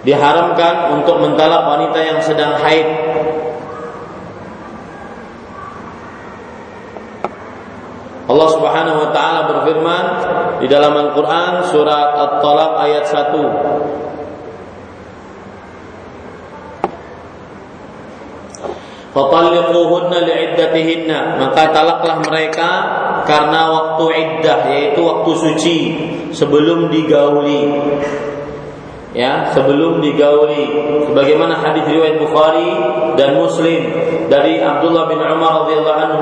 Diharamkan untuk mentalak wanita yang sedang haid. Allah Subhanahu wa taala berfirman di dalam Al-Qur'an surat At-Talaq ayat 1 Fatalliquhunna li'iddatihinna. Maka talaklah mereka karena waktu iddah yaitu waktu suci sebelum digauli. Ya sebelum digauli. Sebagaimana hadis riwayat Bukhari dan Muslim dari Abdullah bin Umar radhiyallahu anhu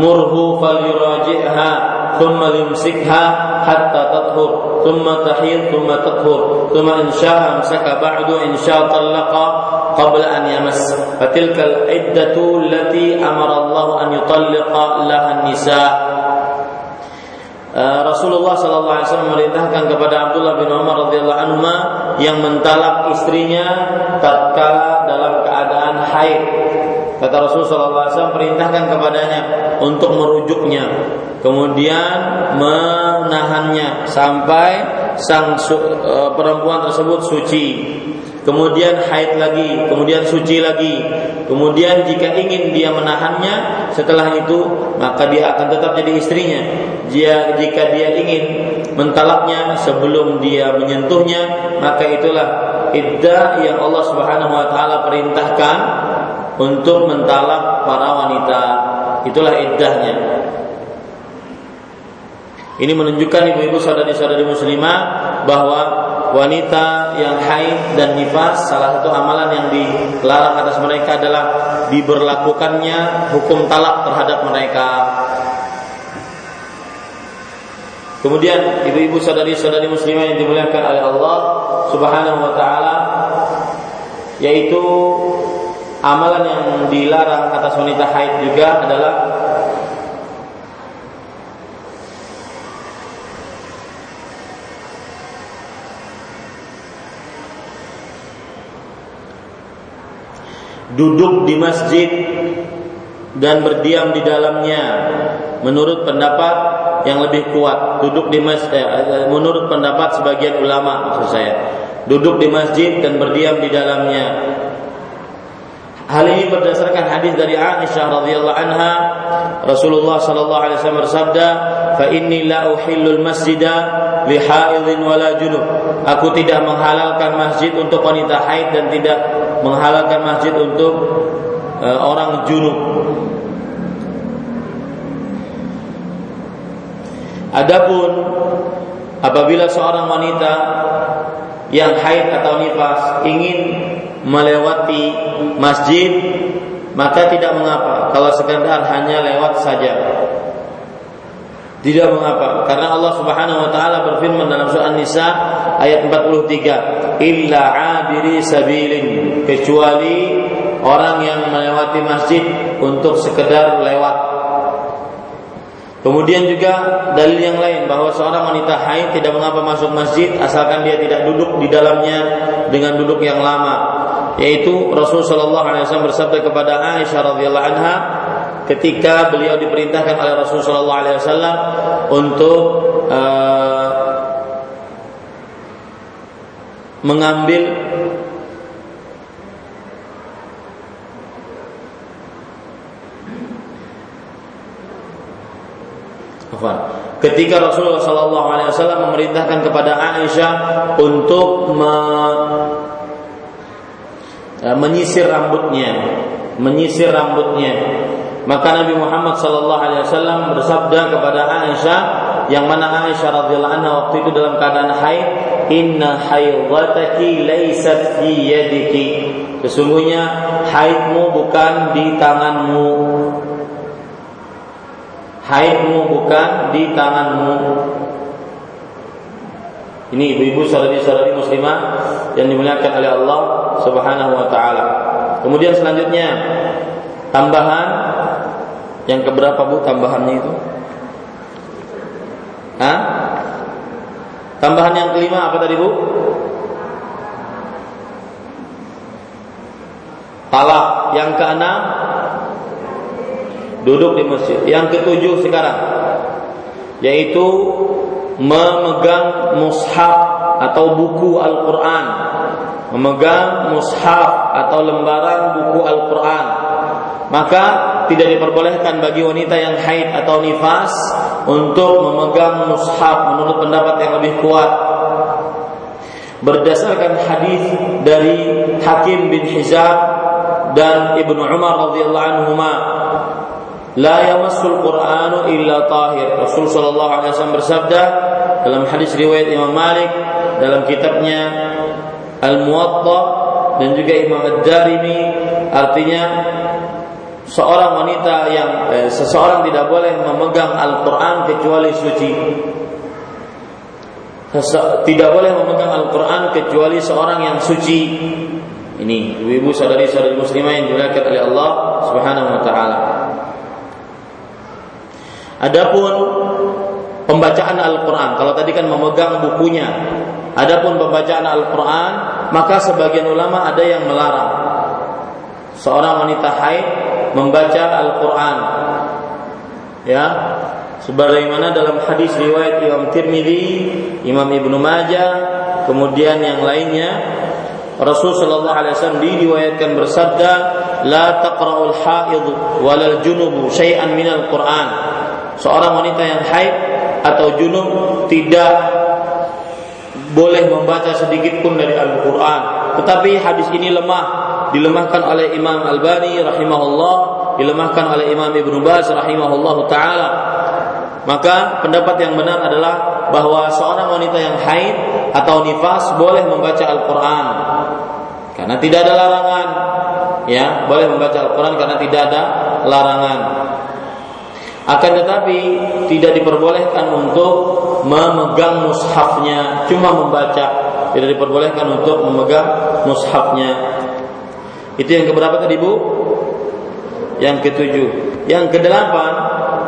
murhu falyuraji'ha thumma yumsikha hatta tathur thumma tahid thumma tathur thumma in syaa amsaka ba'du in syaa talaqa qabla an yamas fatilkal iddatu allati amara Allah an yutalliqa lahan nisa Rasulullah sallallahu alaihi wasallam merintahkan kepada Abdullah bin Umar radhiyallahu anhu yang mentalak istrinya tatkala dalam keadaan haid. Kata Rasulullah sallallahu alaihi wasallam perintahkan kepadanya untuk merujuknya, kemudian menahannya sampai sang su, eh, perempuan tersebut suci kemudian haid lagi, kemudian suci lagi. Kemudian jika ingin dia menahannya, setelah itu maka dia akan tetap jadi istrinya. Dia jika dia ingin mentalaknya sebelum dia menyentuhnya, maka itulah iddah yang Allah Subhanahu wa taala perintahkan untuk mentalak para wanita. Itulah iddahnya. Ini menunjukkan ibu-ibu saudari-saudari muslimah bahwa wanita yang haid dan nifas salah satu amalan yang dilarang atas mereka adalah diberlakukannya hukum talak terhadap mereka. Kemudian ibu-ibu saudari-saudari muslimah yang dimuliakan oleh Allah Subhanahu wa taala yaitu amalan yang dilarang atas wanita haid juga adalah duduk di masjid dan berdiam di dalamnya menurut pendapat yang lebih kuat. Duduk di masjid eh, menurut pendapat sebagian ulama maksud saya. Duduk di masjid dan berdiam di dalamnya. Hal ini berdasarkan hadis dari Aisyah radhiyallahu anha. Rasulullah sallallahu alaihi wasallam bersabda fa inni la uhillul masjida li haidin wala aku tidak menghalalkan masjid untuk wanita haid dan tidak menghalalkan masjid untuk uh, orang junub. Adapun apabila seorang wanita yang haid atau nifas ingin melewati masjid maka tidak mengapa. Kalau sekedar hanya lewat saja tidak mengapa karena Allah Subhanahu wa taala berfirman dalam surah An-Nisa ayat 43, "Illa 'abiri sabilin," kecuali orang yang melewati masjid untuk sekedar lewat. Kemudian juga dalil yang lain bahwa seorang wanita haid tidak mengapa masuk masjid asalkan dia tidak duduk di dalamnya dengan duduk yang lama. Yaitu Rasulullah Wasallam bersabda kepada Aisyah radhiyallahu anha, ketika beliau diperintahkan oleh Rasulullah SAW untuk uh, mengambil Ketika Rasulullah Wasallam memerintahkan kepada Aisyah untuk me, uh, menyisir rambutnya, menyisir rambutnya, maka Nabi Muhammad sallallahu alaihi wasallam bersabda kepada Aisyah yang mana Aisyah radhiyallahu anha waktu itu dalam keadaan haid inna haidhataki laysat fi yadiki. Sesungguhnya haidmu bukan di tanganmu. Haidmu bukan di tanganmu. Ini ibu-ibu saudari-saudari muslimah yang dimuliakan oleh Allah Subhanahu wa taala. Kemudian selanjutnya tambahan yang keberapa Bu tambahannya itu? Hah? Tambahan yang kelima apa tadi Bu? Talak. Yang keenam duduk di masjid. Yang ketujuh sekarang yaitu memegang mushaf atau buku Al-Qur'an. Memegang mushaf atau lembaran buku Al-Qur'an. Maka tidak diperbolehkan bagi wanita yang haid atau nifas untuk memegang mushaf menurut pendapat yang lebih kuat. Berdasarkan hadis dari Hakim bin Hizam dan Ibnu Umar radhiyallahu anhuma La yamassul Qur'anu illa tahir. Rasul sallallahu alaihi wasallam bersabda dalam hadis riwayat Imam Malik dalam kitabnya Al-Muwatta dan juga Imam Ad-Darimi artinya seorang wanita yang eh, seseorang tidak boleh memegang Al-Qur'an kecuali suci. Sese tidak boleh memegang Al-Qur'an kecuali seorang yang suci. Ini ibu-ibu saudari-saudari muslimah yang dimuliakan oleh Allah Subhanahu wa taala. Adapun pembacaan Al-Quran, kalau tadi kan memegang bukunya, adapun pembacaan Al-Quran, maka sebagian ulama ada yang melarang seorang wanita haid membaca Al-Quran. Ya, sebagaimana dalam hadis riwayat Imam Tirmidzi, Imam Ibnu Majah, kemudian yang lainnya Rasul sallallahu alaihi wasallam diriwayatkan bersabda, "La taqra'ul haid walal junubu syai'an minal Qur'an." seorang wanita yang haid atau junub tidak boleh membaca sedikit pun dari Al-Quran. Tetapi hadis ini lemah, dilemahkan oleh Imam Al-Bani rahimahullah, dilemahkan oleh Imam Ibnu Baz rahimahullah taala. Maka pendapat yang benar adalah bahwa seorang wanita yang haid atau nifas boleh membaca Al-Quran karena tidak ada larangan. Ya, boleh membaca Al-Quran karena tidak ada larangan. Akan tetapi tidak diperbolehkan untuk memegang mushafnya, cuma membaca. Tidak diperbolehkan untuk memegang mushafnya. Itu yang keberapa tadi Bu? Yang ketujuh. Yang kedelapan,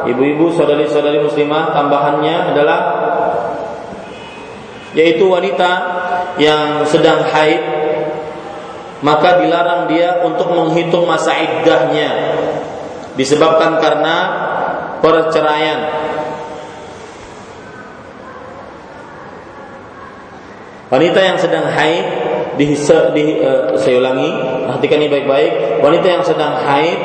ibu-ibu saudari-saudari muslimah tambahannya adalah yaitu wanita yang sedang haid maka dilarang dia untuk menghitung masa iddahnya disebabkan karena perceraian. Wanita yang sedang haid di, di uh, saya ulangi, perhatikan ini baik-baik. Wanita yang sedang haid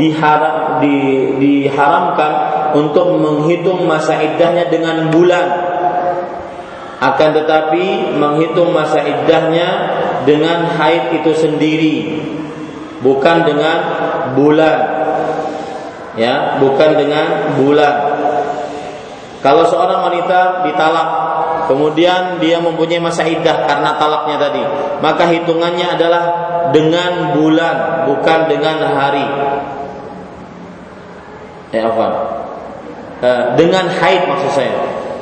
diharam, di, diharamkan untuk menghitung masa iddahnya dengan bulan. Akan tetapi menghitung masa iddahnya dengan haid itu sendiri, bukan dengan bulan ya bukan dengan bulan kalau seorang wanita ditalak kemudian dia mempunyai masa iddah karena talaknya tadi. Maka hitungannya adalah dengan bulan bukan dengan hari. Ya apa eh, dengan haid maksud saya.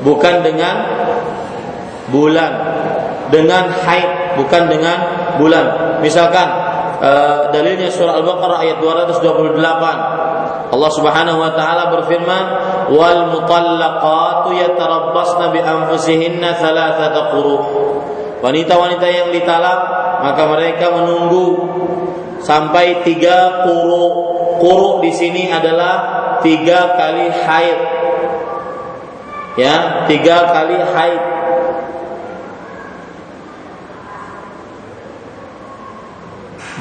Bukan dengan bulan. Dengan haid bukan dengan bulan. Misalkan uh, dalilnya surah Al-Baqarah ayat 228 Allah Subhanahu wa taala berfirman, "Wal mutallaqatu yatarabbasna bi anfusihinna thalathata quru." Wanita-wanita yang ditalak maka mereka menunggu sampai tiga quru. Quru di sini adalah tiga kali haid. Ya, tiga kali haid.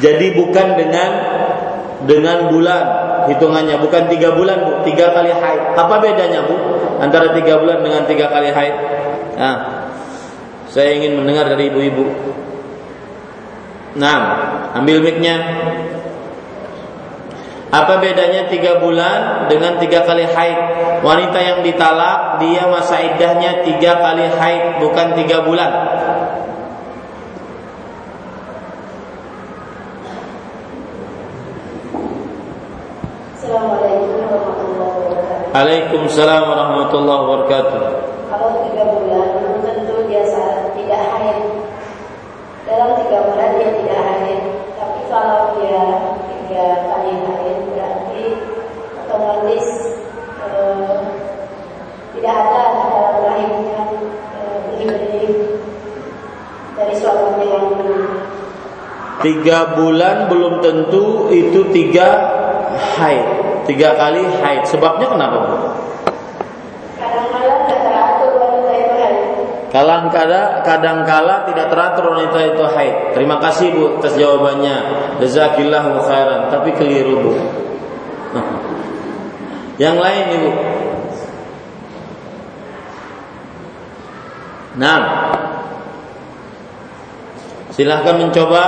Jadi bukan dengan dengan bulan hitungannya. Bukan tiga bulan bu. Tiga kali haid. Apa bedanya bu? Antara tiga bulan dengan tiga kali haid? Nah saya ingin mendengar dari ibu-ibu. Nah ambil micnya. Apa bedanya tiga bulan dengan tiga kali haid? Wanita yang ditalak dia masa iddahnya tiga kali haid bukan tiga bulan. Assalamualaikum warahmatullahi wabarakatuh. Waalaikumsalam warahmatullahi wabarakatuh. Kalau tiga bulan tentu dia tidak haid. Dalam tiga bulan dia tidak haid. Tapi kalau dia tiga kali haid berarti otomatis eh, tidak ada dalam rahimnya eh, benih-benih dari suaminya yang Tiga bulan belum tentu itu tiga haid, tiga kali haid. Sebabnya kenapa? Bu? Kadang kala kadang kala tidak teratur wanita itu haid. Terima kasih Bu atas jawabannya. Jazakillahu khairan. Tapi keliru Bu. [laughs] Yang lain Ibu. Nah, silahkan mencoba.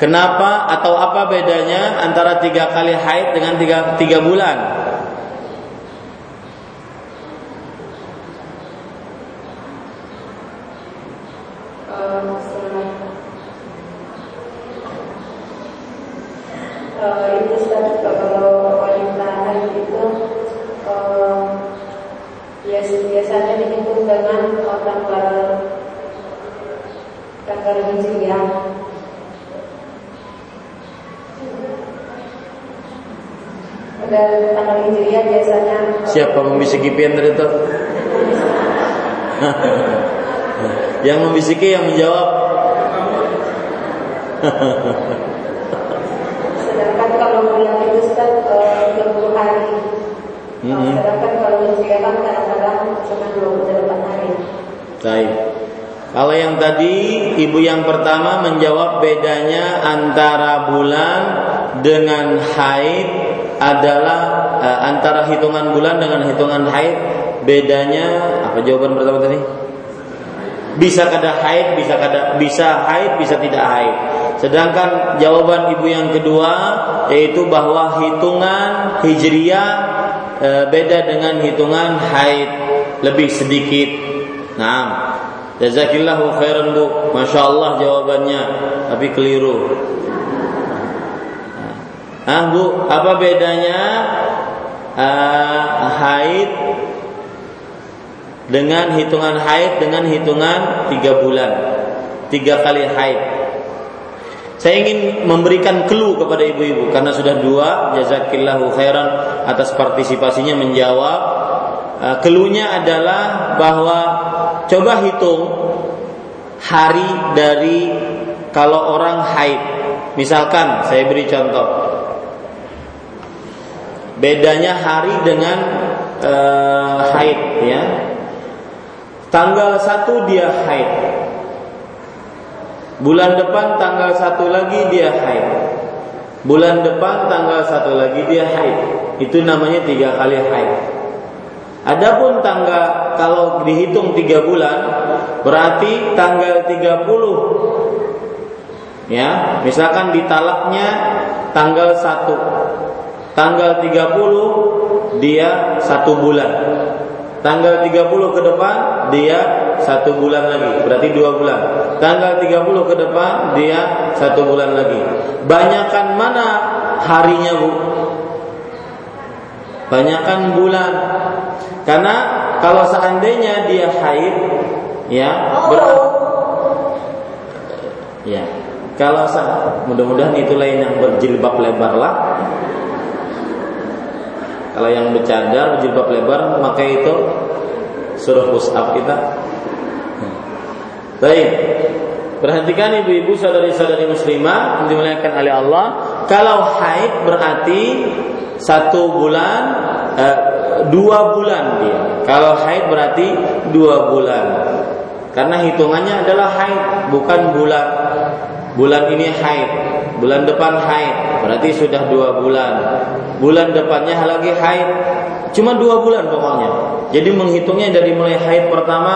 Kenapa atau apa bedanya antara tiga kali haid dengan tiga, tiga bulan? Eh, itu Ustaz, kalau wanita haid itu eh, bias- biasanya dihitung dengan eh, tanggal tanggal hijriah. Dan tanggal hijriah biasanya Siapa tadi itu? [laughs] yang membisiki yang menjawab. sedangkan kalau bulan itu Ustaz 20 hari. Mhm. Sedangkan kalau kan kadang-kadang cuma 28 hari. Baik. Kalau yang tadi ibu yang pertama menjawab bedanya antara bulan dengan haid adalah antara hitungan bulan dengan hitungan haid bedanya apa jawaban pertama tadi? Bisa kada haid, bisa kada bisa haid, bisa tidak haid. Sedangkan jawaban ibu yang kedua yaitu bahwa hitungan hijriah eh, beda dengan hitungan haid lebih sedikit. Nah, jazakillahu khairan bu, masya Allah jawabannya, tapi keliru. Ah bu, apa bedanya ah, haid dengan hitungan haid dengan hitungan tiga bulan, tiga kali haid. Saya ingin memberikan clue kepada ibu-ibu karena sudah dua, jazakillahu khairan atas partisipasinya menjawab. Uh, Clue-nya adalah bahwa coba hitung hari dari kalau orang haid. Misalkan saya beri contoh. Bedanya hari dengan uh, haid ya. Tanggal 1 dia haid. Bulan depan tanggal satu lagi dia haid. Bulan depan tanggal satu lagi dia haid. Itu namanya tiga kali haid. Adapun tanggal kalau dihitung tiga bulan berarti tanggal 30 ya misalkan ditalaknya tanggal 1 tanggal 30 dia satu bulan. Tanggal 30 ke depan dia satu bulan lagi. Berarti dua bulan. Tanggal 30 ke depan dia satu bulan lagi. Banyakan mana harinya bu? Banyakan bulan. Karena kalau seandainya dia haid ya ber ya. Kalau mudah-mudahan itu lain yang berjilbab lebar lah kalau yang bercadar berjilbab lebar maka itu suruh push up kita Baik. Perhatikan ibu-ibu saudari-saudari muslimah yang dimuliakan oleh Allah. Kalau haid berarti satu bulan, eh, dua bulan dia. Kalau haid berarti dua bulan. Karena hitungannya adalah haid, bukan bulan. Bulan ini haid, bulan depan haid, berarti sudah dua bulan. Bulan depannya lagi haid, cuma dua bulan pokoknya. Jadi menghitungnya dari mulai haid pertama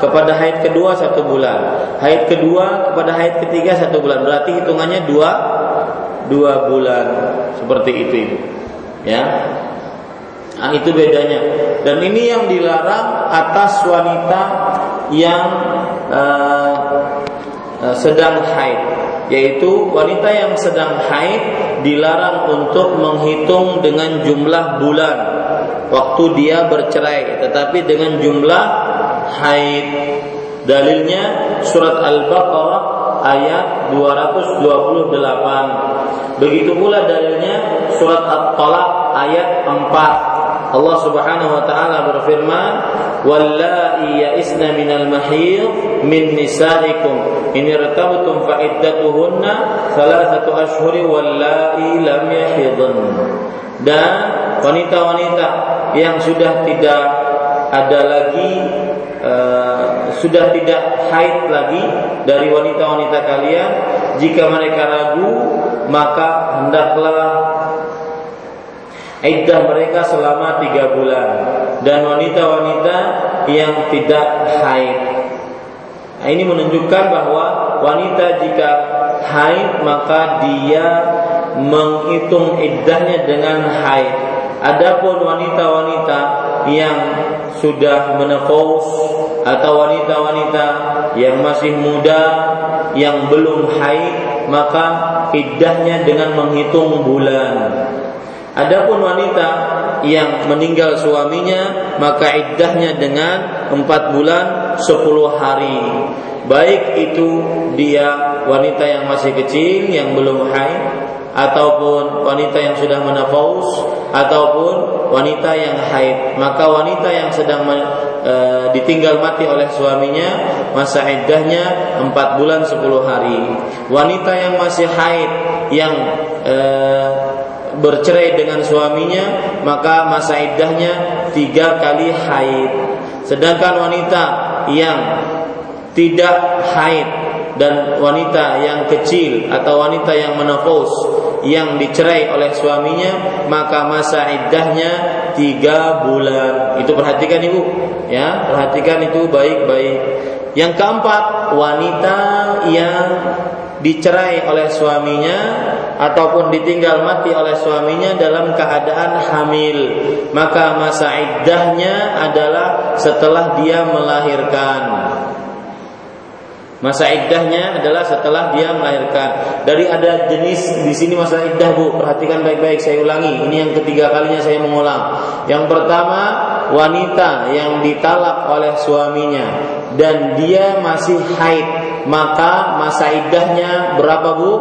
kepada haid kedua satu bulan, haid kedua kepada haid ketiga satu bulan. Berarti hitungannya dua dua bulan. Seperti itu ibu. Ya. Nah, itu bedanya. Dan ini yang dilarang atas wanita yang uh, uh, sedang haid yaitu wanita yang sedang haid dilarang untuk menghitung dengan jumlah bulan waktu dia bercerai tetapi dengan jumlah haid. Dalilnya surat al-baqarah ayat 228 begitu pula dalilnya surat at-talaq ayat 4 Allah Subhanahu wa taala berfirman wallai ya'isna minal mahid min nisaikum. In irtabtum fa iddatuhunna thalathatu ashhuri wallai lam yahidun. Dan wanita-wanita yang sudah tidak ada lagi uh, sudah tidak haid lagi dari wanita-wanita kalian jika mereka ragu maka hendaklah iddah mereka selama tiga bulan dan wanita-wanita yang tidak haid. Nah, ini menunjukkan bahwa wanita jika haid maka dia menghitung iddahnya dengan haid. Adapun wanita-wanita yang sudah menepus atau wanita-wanita yang masih muda yang belum haid maka iddahnya dengan menghitung bulan. Adapun wanita yang meninggal suaminya maka iddahnya dengan empat bulan sepuluh hari. Baik itu dia wanita yang masih kecil yang belum haid ataupun wanita yang sudah menafaus ataupun wanita yang haid. Maka wanita yang sedang e, ditinggal mati oleh suaminya masa iddahnya empat bulan sepuluh hari. Wanita yang masih haid yang e, bercerai dengan suaminya maka masa iddahnya tiga kali haid. Sedangkan wanita yang tidak haid dan wanita yang kecil atau wanita yang menopause yang dicerai oleh suaminya maka masa iddahnya tiga bulan. Itu perhatikan ibu. Ya perhatikan itu baik-baik. Yang keempat wanita yang dicerai oleh suaminya ataupun ditinggal mati oleh suaminya dalam keadaan hamil. Maka masa iddahnya adalah setelah dia melahirkan. Masa iddahnya adalah setelah dia melahirkan. Dari ada jenis di sini masa iddah Bu. Perhatikan baik-baik saya ulangi. Ini yang ketiga kalinya saya mengulang. Yang pertama wanita yang ditalak oleh suaminya dan dia masih haid maka masa iddahnya berapa Bu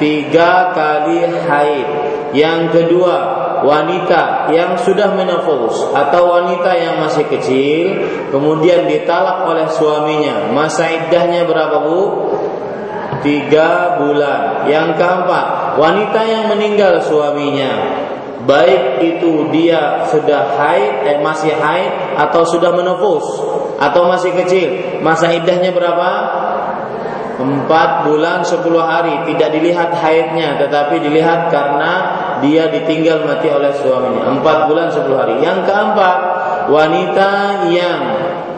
tiga kali haid. Yang kedua, wanita yang sudah menopause atau wanita yang masih kecil kemudian ditalak oleh suaminya, masa iddahnya berapa bu? Tiga bulan. Yang keempat, wanita yang meninggal suaminya, baik itu dia sudah haid, eh, masih haid atau sudah menopause atau masih kecil, masa iddahnya berapa? Empat bulan sepuluh hari. Tidak dilihat haidnya Tetapi dilihat karena Dia ditinggal mati oleh suaminya. Empat bulan sepuluh hari. Yang keempat Wanita yang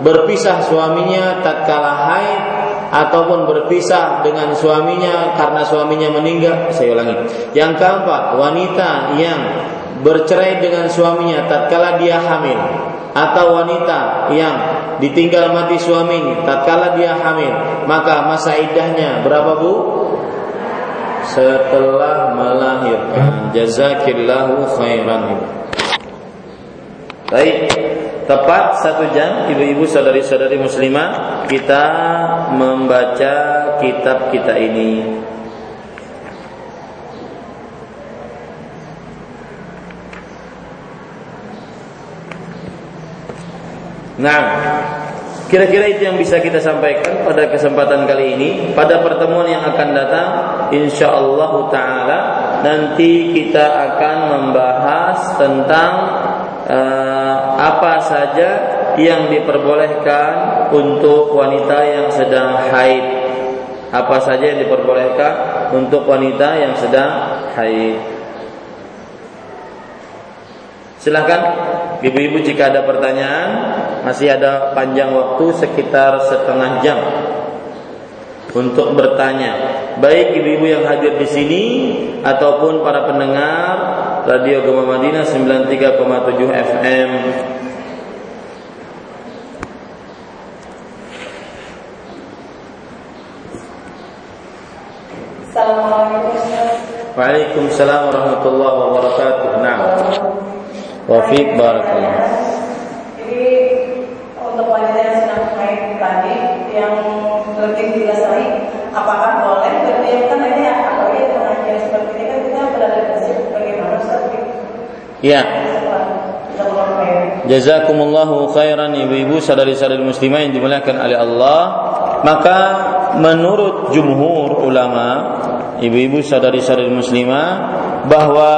berpisah suaminya tatkala haid ataupun berpisah dengan suaminya karena suaminya meninggal. Saya ulangi. Yang keempat wanita yang bercerai dengan suaminya tatkala dia hamil atau wanita yang ditinggal mati suaminya tatkala dia hamil maka masa iddahnya berapa Bu? setelah melahirkan. Jazakillahu khairan. Baik, tepat satu jam ibu-ibu saudari-saudari muslimah kita membaca kitab kita ini Nah, kira-kira itu yang bisa kita sampaikan pada kesempatan kali ini. Pada pertemuan yang akan datang, insya Allah Taala nanti kita akan membahas tentang uh, apa saja yang diperbolehkan untuk wanita yang sedang haid. Apa saja yang diperbolehkan untuk wanita yang sedang haid. Silakan ibu-ibu jika ada pertanyaan masih ada panjang waktu sekitar setengah jam untuk bertanya, baik ibu-ibu yang hadir di sini ataupun para pendengar Radio Gema Madinah 93,7 FM. Assalamualaikum Waalaikumsalam warahmatullahi wabarakatuh. Nah. Wafiq barakallah. Jadi untuk wanita yang sedang haid tadi yang lebih jelas lagi, apakah boleh berdiam kan ini apalagi pengajian seperti ini kan kita berada di masjid bagaimana Ustaz? Ya. Jazakumullahu khairan ibu-ibu sadari-sadari muslimah yang dimuliakan oleh Allah. Maka menurut jumhur ulama, ibu-ibu sadari-sadari muslimah bahwa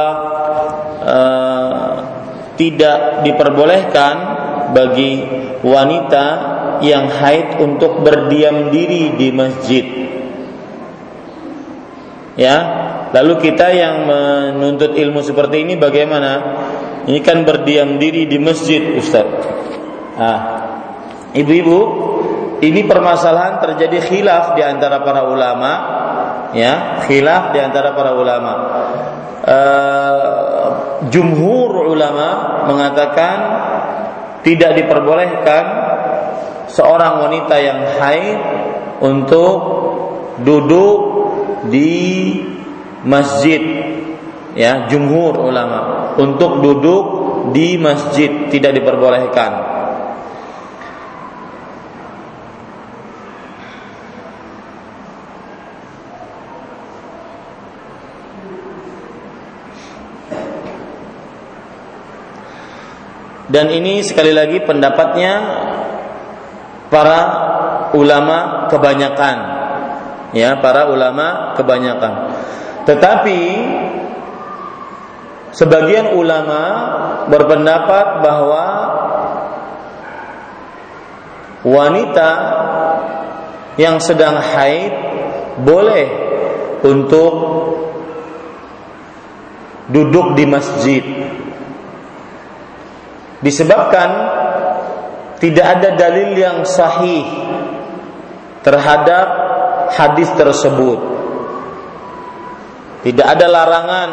uh, tidak diperbolehkan bagi wanita yang haid untuk berdiam diri di masjid. Ya, lalu kita yang menuntut ilmu seperti ini bagaimana? Ini kan berdiam diri di masjid, Ustaz. Ah, ibu-ibu, ini permasalahan terjadi khilaf di antara para ulama, ya, khilaf di antara para ulama. Uh, jumhur ulama mengatakan tidak diperbolehkan seorang wanita yang haid untuk duduk di masjid. Ya jumhur ulama. Untuk duduk di masjid tidak diperbolehkan Dan ini sekali lagi pendapatnya para ulama kebanyakan. Ya, para ulama kebanyakan. Tetapi sebagian ulama berpendapat bahwa wanita yang sedang haid boleh untuk duduk di masjid disebabkan tidak ada dalil yang sahih terhadap hadis tersebut. Tidak ada larangan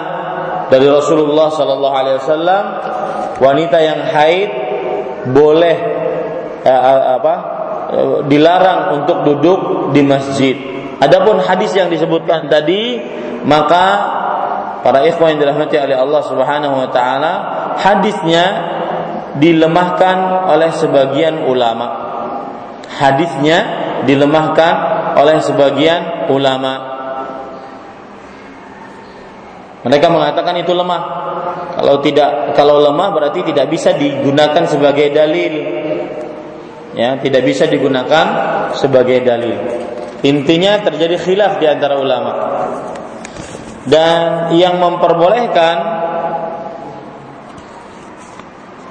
dari Rasulullah sallallahu alaihi wasallam wanita yang haid boleh eh, eh apa eh, dilarang untuk duduk di masjid. Adapun hadis yang disebutkan tadi maka para ikhwan yang dirahmati oleh Allah Subhanahu wa taala hadisnya dilemahkan oleh sebagian ulama. Hadisnya dilemahkan oleh sebagian ulama. Mereka mengatakan itu lemah. Kalau tidak kalau lemah berarti tidak bisa digunakan sebagai dalil. Ya, tidak bisa digunakan sebagai dalil. Intinya terjadi khilaf di antara ulama. Dan yang memperbolehkan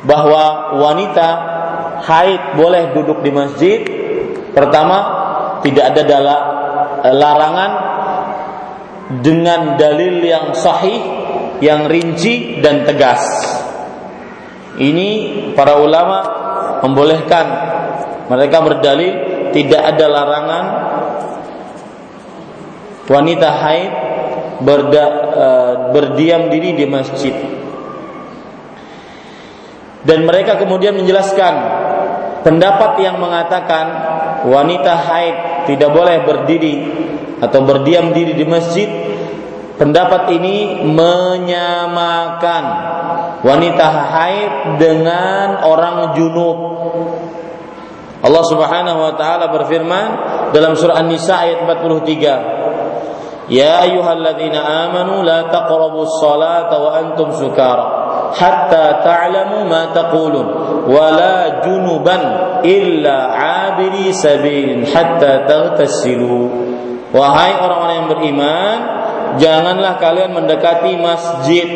bahwa wanita haid boleh duduk di masjid. Pertama tidak ada dala, eh, larangan dengan dalil yang sahih yang rinci dan tegas. Ini para ulama membolehkan. Mereka berdalil tidak ada larangan wanita haid berda, uh, berdiam diri di masjid dan mereka kemudian menjelaskan pendapat yang mengatakan wanita haid tidak boleh berdiri atau berdiam diri di masjid. Pendapat ini menyamakan wanita haid dengan orang junub. Allah Subhanahu wa taala berfirman dalam surah An-Nisa ayat 43. Ya ayyuhalladzina amanu la taqrabus salata wa antum sukara hatta ta'lamu ma taqulun wala junuban illa abiri sabilin hatta taghtasilu. Wahai orang-orang yang beriman janganlah kalian mendekati masjid.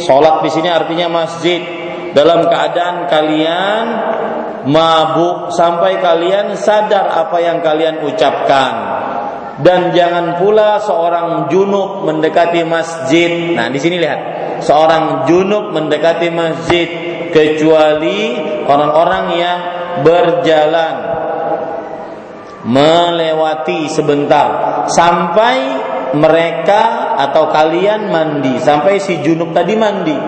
Salat di sini artinya masjid. Dalam keadaan kalian mabuk sampai kalian sadar apa yang kalian ucapkan. Dan jangan pula seorang junub mendekati masjid. Nah, di sini lihat seorang junub mendekati masjid kecuali orang-orang yang berjalan melewati sebentar sampai mereka atau kalian mandi sampai si junub tadi mandi.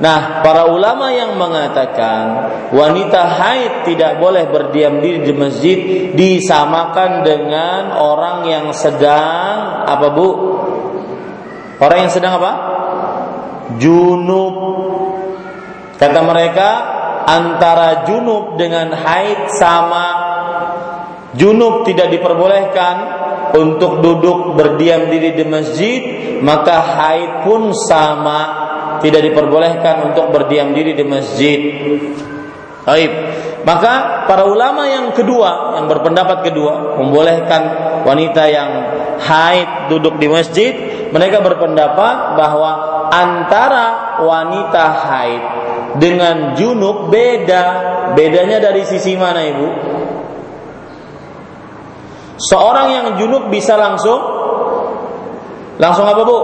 Nah, para ulama yang mengatakan wanita haid tidak boleh berdiam diri di masjid disamakan dengan orang yang sedang apa Bu? Orang yang sedang apa? Junub. Kata mereka antara junub dengan haid sama junub tidak diperbolehkan untuk duduk berdiam diri di masjid, maka haid pun sama tidak diperbolehkan untuk berdiam diri di masjid. Baik. Maka para ulama yang kedua, yang berpendapat kedua, membolehkan wanita yang haid duduk di masjid, mereka berpendapat bahwa antara wanita haid dengan junub beda. Bedanya dari sisi mana, Ibu? Seorang yang junub bisa langsung langsung apa bu?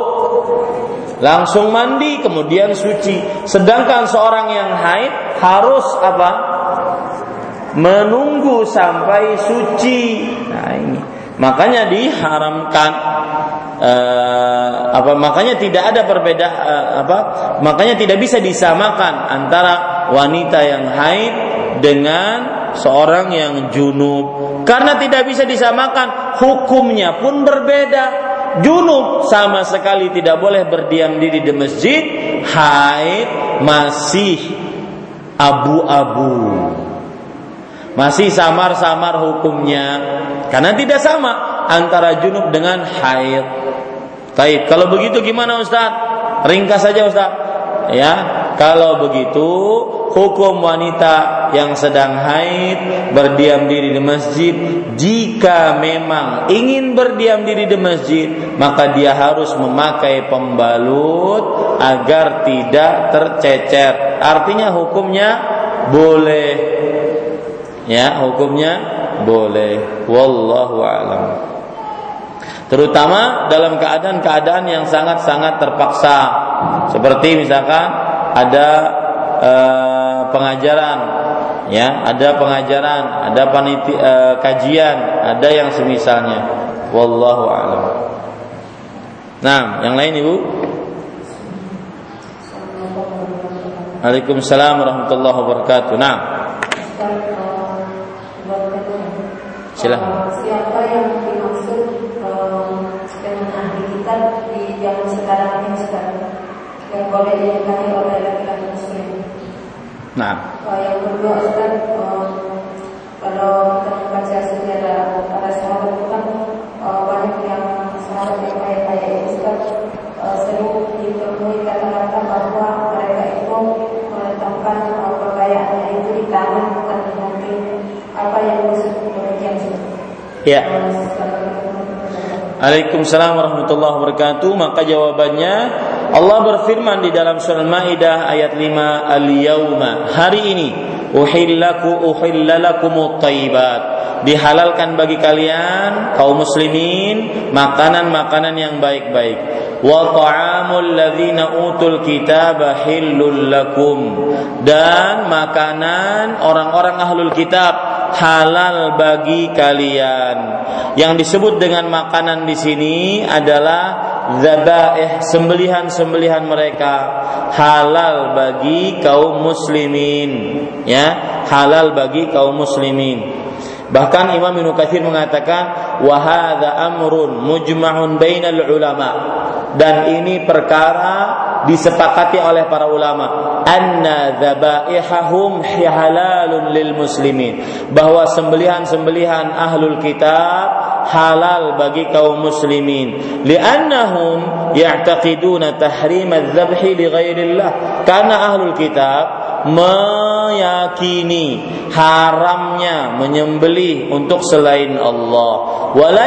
Langsung mandi kemudian suci. Sedangkan seorang yang haid harus apa? Menunggu sampai suci. Nah ini makanya diharamkan uh, apa makanya tidak ada berbeda uh, apa makanya tidak bisa disamakan antara wanita yang haid dengan seorang yang junub. Karena tidak bisa disamakan hukumnya pun berbeda. Junub sama sekali tidak boleh berdiam diri di masjid haid masih abu-abu masih samar-samar hukumnya karena tidak sama antara junub dengan haid Taib. Kalau begitu gimana Ustaz? Ringkas saja Ustaz. Ya, kalau begitu hukum wanita yang sedang haid berdiam diri di masjid jika memang ingin berdiam diri di masjid maka dia harus memakai pembalut agar tidak tercecer artinya hukumnya boleh ya hukumnya boleh. Wallahu alam. Terutama dalam keadaan-keadaan yang sangat-sangat terpaksa. Seperti misalkan ada uh, pengajaran. Ya ada pengajaran ada paniti uh, kajian ada yang semisalnya. Wallahu alam. Nah yang lain ibu? Waalaikumsalam warahmatullahi wabarakatuh. Nah. Silakan. Siapa yang dimaksud dengan ahli kitab di zaman sekarang ini sekarang yang boleh dinikahi oleh laki-laki muslim? Nah. Uh, yang kedua Ustaz, uh, kalau kita membaca sejarah para sahabat itu kan uh, banyak yang sahabat yang ayat-ayat Ustaz uh, sering ditemui kata-kata bahwa mereka itu meletakkan uh, kekayaannya itu di tangan bukan di hati. Apa yang disebut Ya. Waalaikumsalam warahmatullahi wabarakatuh. Maka jawabannya Allah berfirman di dalam surah Maidah ayat 5 al-yauma hari ini uhillaku uhillalakumut thayyibat dihalalkan bagi kalian kaum muslimin makanan-makanan yang baik-baik wa ta'amul ladzina utul kitaba hillul lakum dan makanan orang-orang ahlul kitab halal bagi kalian. Yang disebut dengan makanan di sini adalah zabaih sembelihan-sembelihan mereka. Halal bagi kaum muslimin ya. Halal bagi kaum muslimin bahkan Imam Ibnu Katsir mengatakan wa amrun mujma'un bainal ulama. Dan ini perkara disepakati oleh para ulama. Anna dzabaihahum halalun lil muslimin. Bahwa sembelihan-sembelihan ahlul kitab halal bagi kaum muslimin. Li'annahum ya'taqiduna tahrim adz-dzabh li ghairillah. Karena ahlul kitab meyakini haramnya menyembelih untuk selain Allah wala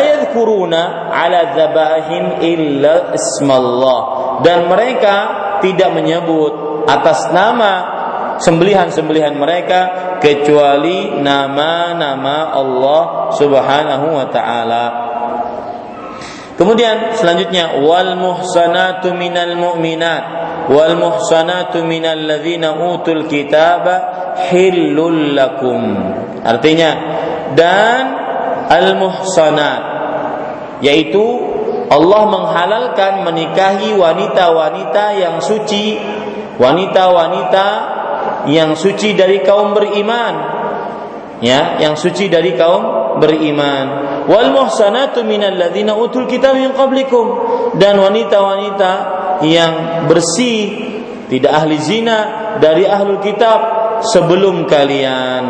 ala dzabahin illa ismallah dan mereka tidak menyebut atas nama sembelihan-sembelihan mereka kecuali nama-nama Allah Subhanahu wa taala. Kemudian selanjutnya wal muhsanatu minal mu'minat wal muhsanatu minal ladzina utul kitaba hillul lakum. Artinya dan al-muhsanat yaitu Allah menghalalkan menikahi wanita-wanita yang suci, wanita-wanita yang suci dari kaum beriman. Ya, yang suci dari kaum beriman. Wal muhsanatu minal ladzina utul kitab min qablikum dan wanita-wanita yang bersih, tidak ahli zina dari ahlul kitab sebelum kalian.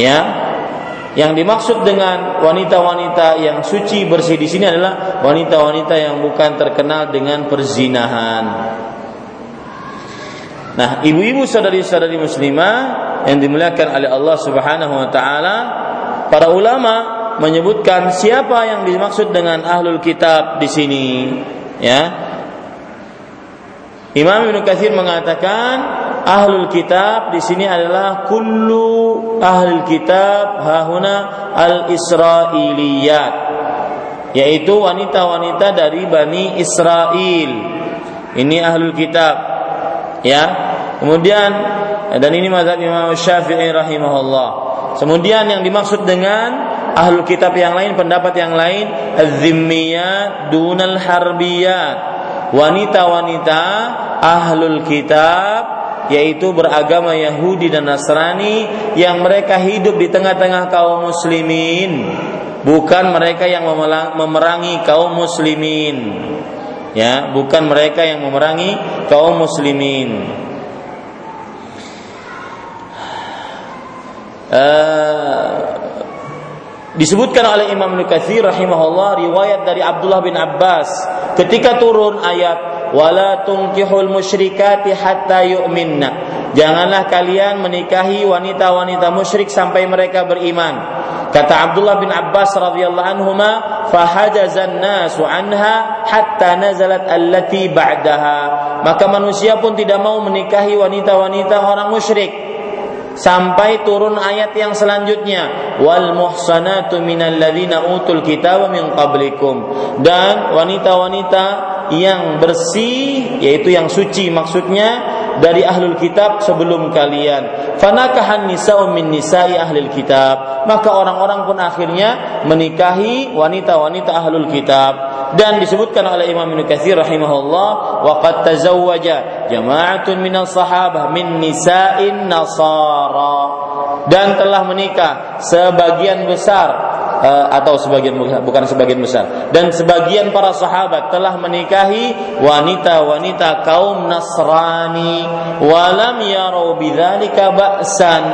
Ya, yang dimaksud dengan wanita-wanita yang suci bersih di sini adalah wanita-wanita yang bukan terkenal dengan perzinahan. Nah, ibu-ibu saudari-saudari muslimah yang dimuliakan oleh Allah Subhanahu wa taala, para ulama menyebutkan siapa yang dimaksud dengan ahlul kitab di sini, ya. Imam Ibnu Katsir mengatakan ahlul kitab di sini adalah kullu ahlul kitab hahuna al israiliyat yaitu wanita-wanita dari Bani Israel. Ini ahlul kitab. Ya. Kemudian dan ini mazhab Imam Syafi'i rahimahullah. Kemudian yang dimaksud dengan ahlul kitab yang lain pendapat yang lain az-zimmiyat dunal harbiyat. Wanita-wanita ahlul kitab yaitu beragama Yahudi dan Nasrani yang mereka hidup di tengah-tengah kaum muslimin. Bukan mereka yang memerangi kaum muslimin. Ya bukan mereka yang memerangi kaum muslimin uh, Disebutkan oleh Imam Nukathir rahimahullah riwayat dari Abdullah bin Abbas ketika turun ayat wala tunkihul musyrikati hatta yu'minna. Janganlah kalian menikahi wanita-wanita musyrik sampai mereka beriman. Kata Abdullah bin Abbas radhiyallahu anhuma, fahajazan nasu anha hatta nazalat allati ba'daha. Maka manusia pun tidak mau menikahi wanita-wanita orang musyrik sampai turun ayat yang selanjutnya. Wal muhsanatu minal ladzina utul kitaba min qablikum. Dan wanita-wanita yang bersih yaitu yang suci maksudnya dari ahlul kitab sebelum kalian. Fanakahan nisa'u min nisa'i ahlul kitab. Maka orang-orang pun akhirnya menikahi wanita-wanita ahlul kitab. Dan disebutkan oleh Imam Ibnu Katsir rahimahullah, wa qad tazawwaja jama'atun minas sahabah min nisa'in nasara. Dan telah menikah sebagian besar atau sebagian bukan sebagian besar. Dan sebagian para sahabat telah menikahi wanita-wanita kaum Nasrani. Walam yarau bidzalika ba'san.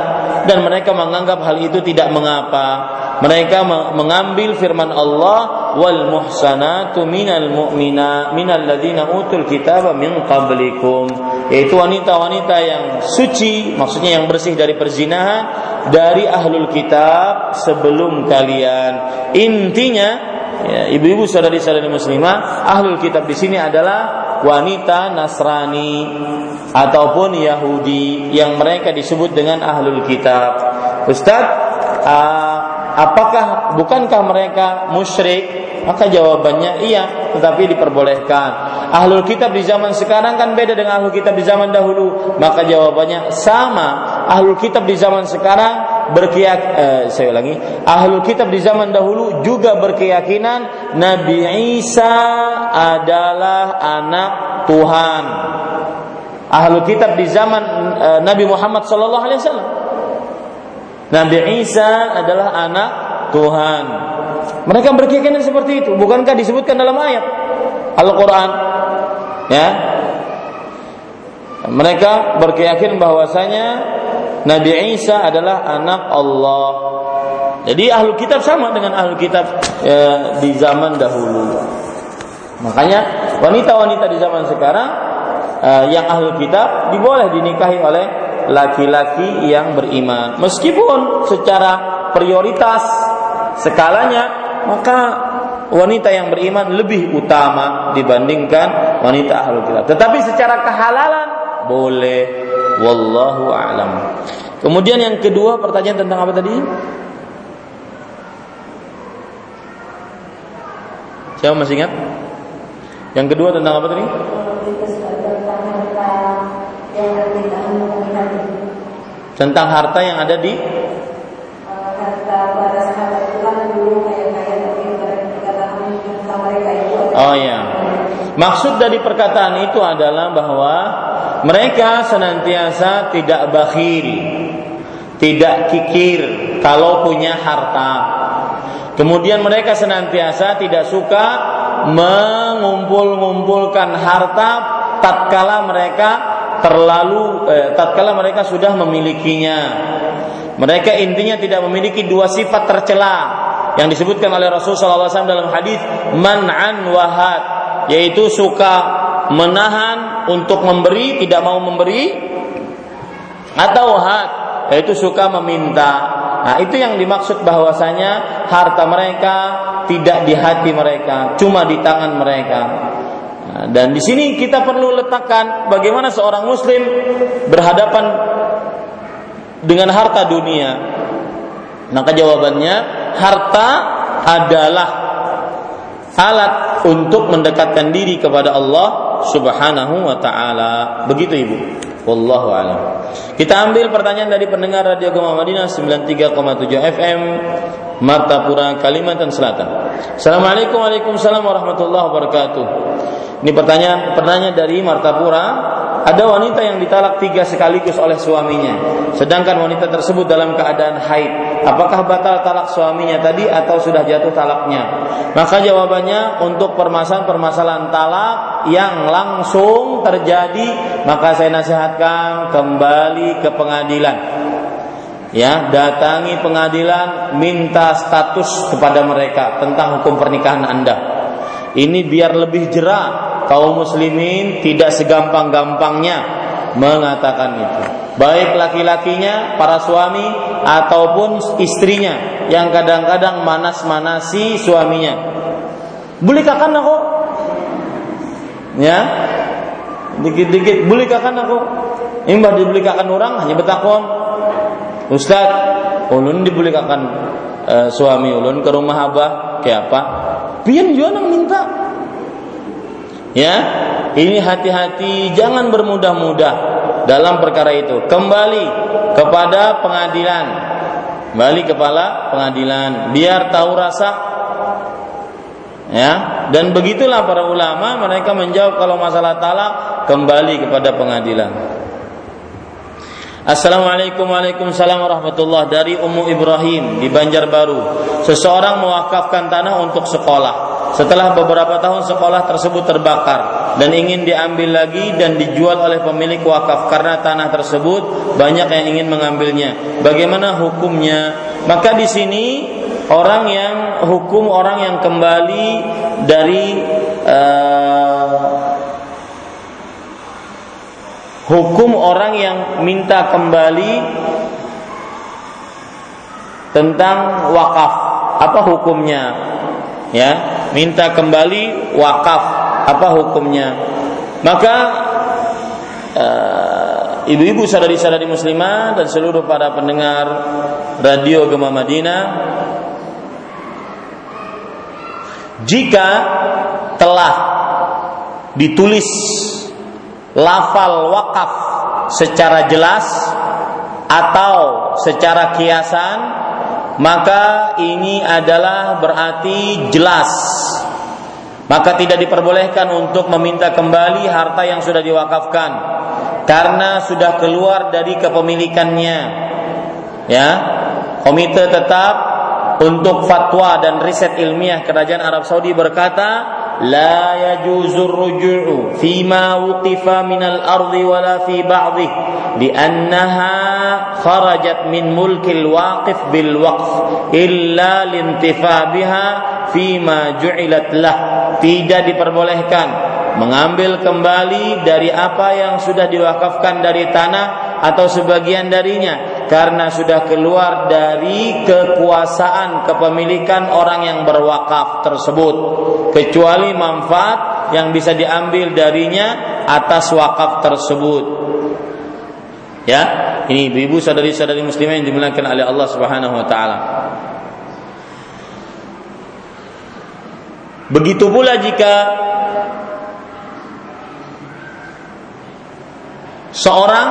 Dan mereka menganggap hal itu tidak mengapa. Mereka mengambil firman Allah wal muhsanatu minal mu'mina minal ladina utul kitaba min qablikum yaitu wanita-wanita yang suci maksudnya yang bersih dari perzinahan dari ahlul kitab sebelum kalian. Intinya, ya, ibu-ibu saudari-saudari muslimah, ahlul kitab di sini adalah wanita Nasrani ataupun Yahudi yang mereka disebut dengan ahlul kitab. Ustaz, uh, apakah bukankah mereka musyrik? Maka jawabannya iya, tetapi diperbolehkan. Ahlul kitab di zaman sekarang kan beda dengan ahlul kitab di zaman dahulu. Maka jawabannya sama ahlul kitab di zaman sekarang berkeyak eh, saya ulangi ahlul kitab di zaman dahulu juga berkeyakinan Nabi Isa adalah anak Tuhan ahlul kitab di zaman eh, Nabi Muhammad sallallahu alaihi wasallam Nabi Isa adalah anak Tuhan mereka berkeyakinan seperti itu bukankah disebutkan dalam ayat Al-Qur'an ya mereka berkeyakinan bahwasanya Nabi Isa adalah anak Allah. Jadi ahlu kitab sama dengan ahlu kitab ya, di zaman dahulu. Makanya wanita-wanita di zaman sekarang uh, yang ahlu kitab diboleh dinikahi oleh laki-laki yang beriman. Meskipun secara prioritas skalanya maka wanita yang beriman lebih utama dibandingkan wanita ahlu kitab. Tetapi secara kehalalan boleh wallahu a'lam. Kemudian yang kedua pertanyaan tentang apa tadi? Siapa masih ingat? Yang kedua tentang apa tadi? tentang harta yang ada di Oh ya. Maksud dari perkataan itu adalah bahwa mereka senantiasa tidak bakhil, tidak kikir kalau punya harta. Kemudian mereka senantiasa tidak suka mengumpul-ngumpulkan harta tatkala mereka terlalu eh, tatkala mereka sudah memilikinya. Mereka intinya tidak memiliki dua sifat tercela yang disebutkan oleh Rasulullah SAW dalam hadis man'an wahad yaitu suka menahan untuk memberi tidak mau memberi atau had yaitu suka meminta Nah, itu yang dimaksud bahwasanya harta mereka tidak di hati mereka, cuma di tangan mereka. Dan di sini kita perlu letakkan bagaimana seorang muslim berhadapan dengan harta dunia. Maka jawabannya harta adalah alat untuk mendekatkan diri kepada Allah Subhanahu wa taala. Begitu Ibu. Wallahu alam. Kita ambil pertanyaan dari pendengar Radio Gema Madinah 93,7 FM Martapura Kalimantan Selatan. Assalamualaikum warahmatullahi wabarakatuh. Ini pertanyaan pertanyaan dari Martapura. Ada wanita yang ditalak tiga sekaligus oleh suaminya, sedangkan wanita tersebut dalam keadaan haid. Apakah batal talak suaminya tadi atau sudah jatuh talaknya? Maka jawabannya untuk permasalahan-permasalahan talak yang langsung terjadi, maka saya nasihatkan kembali ke pengadilan ya datangi pengadilan minta status kepada mereka tentang hukum pernikahan Anda. Ini biar lebih jerah kaum muslimin tidak segampang-gampangnya mengatakan itu. Baik laki-lakinya, para suami ataupun istrinya yang kadang-kadang manas-manasi suaminya. Bolehkah aku? Ya. Dikit-dikit bolehkah aku? Imbah dibelikan orang hanya betakon Ustaz, ulun dibolehkan e, suami ulun ke rumah abah kayak apa? Pian juga minta. Ya, ini hati-hati, jangan bermudah-mudah dalam perkara itu. Kembali kepada pengadilan, kembali kepala pengadilan, biar tahu rasa. Ya, dan begitulah para ulama mereka menjawab kalau masalah talak kembali kepada pengadilan. Assalamualaikum Waalaikumsalam warahmatullah dari Ummu Ibrahim di Banjarbaru. Seseorang mewakafkan tanah untuk sekolah. Setelah beberapa tahun sekolah tersebut terbakar dan ingin diambil lagi dan dijual oleh pemilik wakaf karena tanah tersebut banyak yang ingin mengambilnya. Bagaimana hukumnya? Maka di sini orang yang hukum orang yang kembali dari uh, hukum orang yang minta kembali tentang wakaf. Apa hukumnya? Ya minta kembali wakaf. Apa hukumnya? Maka uh, ibu-ibu sadari-sadari muslimah dan seluruh para pendengar radio Gema Madinah jika telah ditulis lafal wakaf secara jelas atau secara kiasan maka ini adalah berarti jelas. Maka tidak diperbolehkan untuk meminta kembali harta yang sudah diwakafkan karena sudah keluar dari kepemilikannya. Ya komite tetap untuk fatwa dan riset ilmiah kerajaan Arab Saudi berkata لا يجوز الرجوع فيما وقف من الأرض ولا في بعضه لأنها خرجت من ملك الواقف بالوقف إلا لانتفاع بها فيما جعلت له tidak diperbolehkan mengambil kembali dari apa yang sudah diwakafkan dari tanah atau sebagian darinya karena sudah keluar dari kekuasaan kepemilikan orang yang berwakaf tersebut kecuali manfaat yang bisa diambil darinya atas wakaf tersebut. Ya ini ibu-ibu saudari-saudari muslimah yang dimuliakan oleh Allah Subhanahu wa taala. Begitu pula jika seorang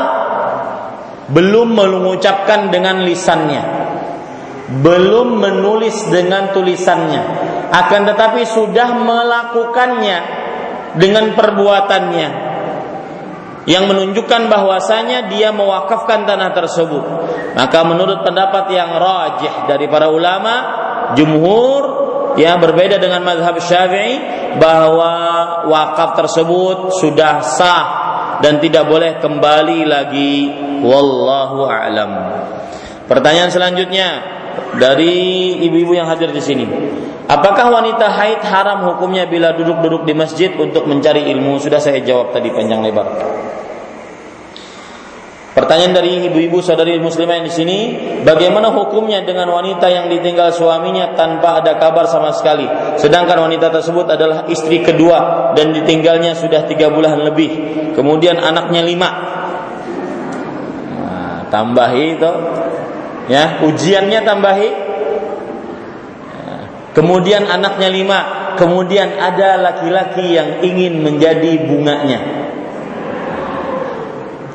belum mengucapkan dengan lisannya, belum menulis dengan tulisannya, akan tetapi sudah melakukannya dengan perbuatannya. Yang menunjukkan bahwasanya dia mewakafkan tanah tersebut. Maka menurut pendapat yang rajih dari para ulama, jumhur yang berbeda dengan mazhab Syafi'i bahwa wakaf tersebut sudah sah dan tidak boleh kembali lagi wallahu a'lam. Pertanyaan selanjutnya dari ibu-ibu yang hadir di sini. Apakah wanita haid haram hukumnya bila duduk-duduk di masjid untuk mencari ilmu? Sudah saya jawab tadi panjang lebar. Pertanyaan dari ibu-ibu saudari muslimah yang di sini, bagaimana hukumnya dengan wanita yang ditinggal suaminya tanpa ada kabar sama sekali, sedangkan wanita tersebut adalah istri kedua dan ditinggalnya sudah tiga bulan lebih, kemudian anaknya lima. Nah, tambahi itu, ya ujiannya tambahi, Kemudian anaknya lima, kemudian ada laki-laki yang ingin menjadi bunganya.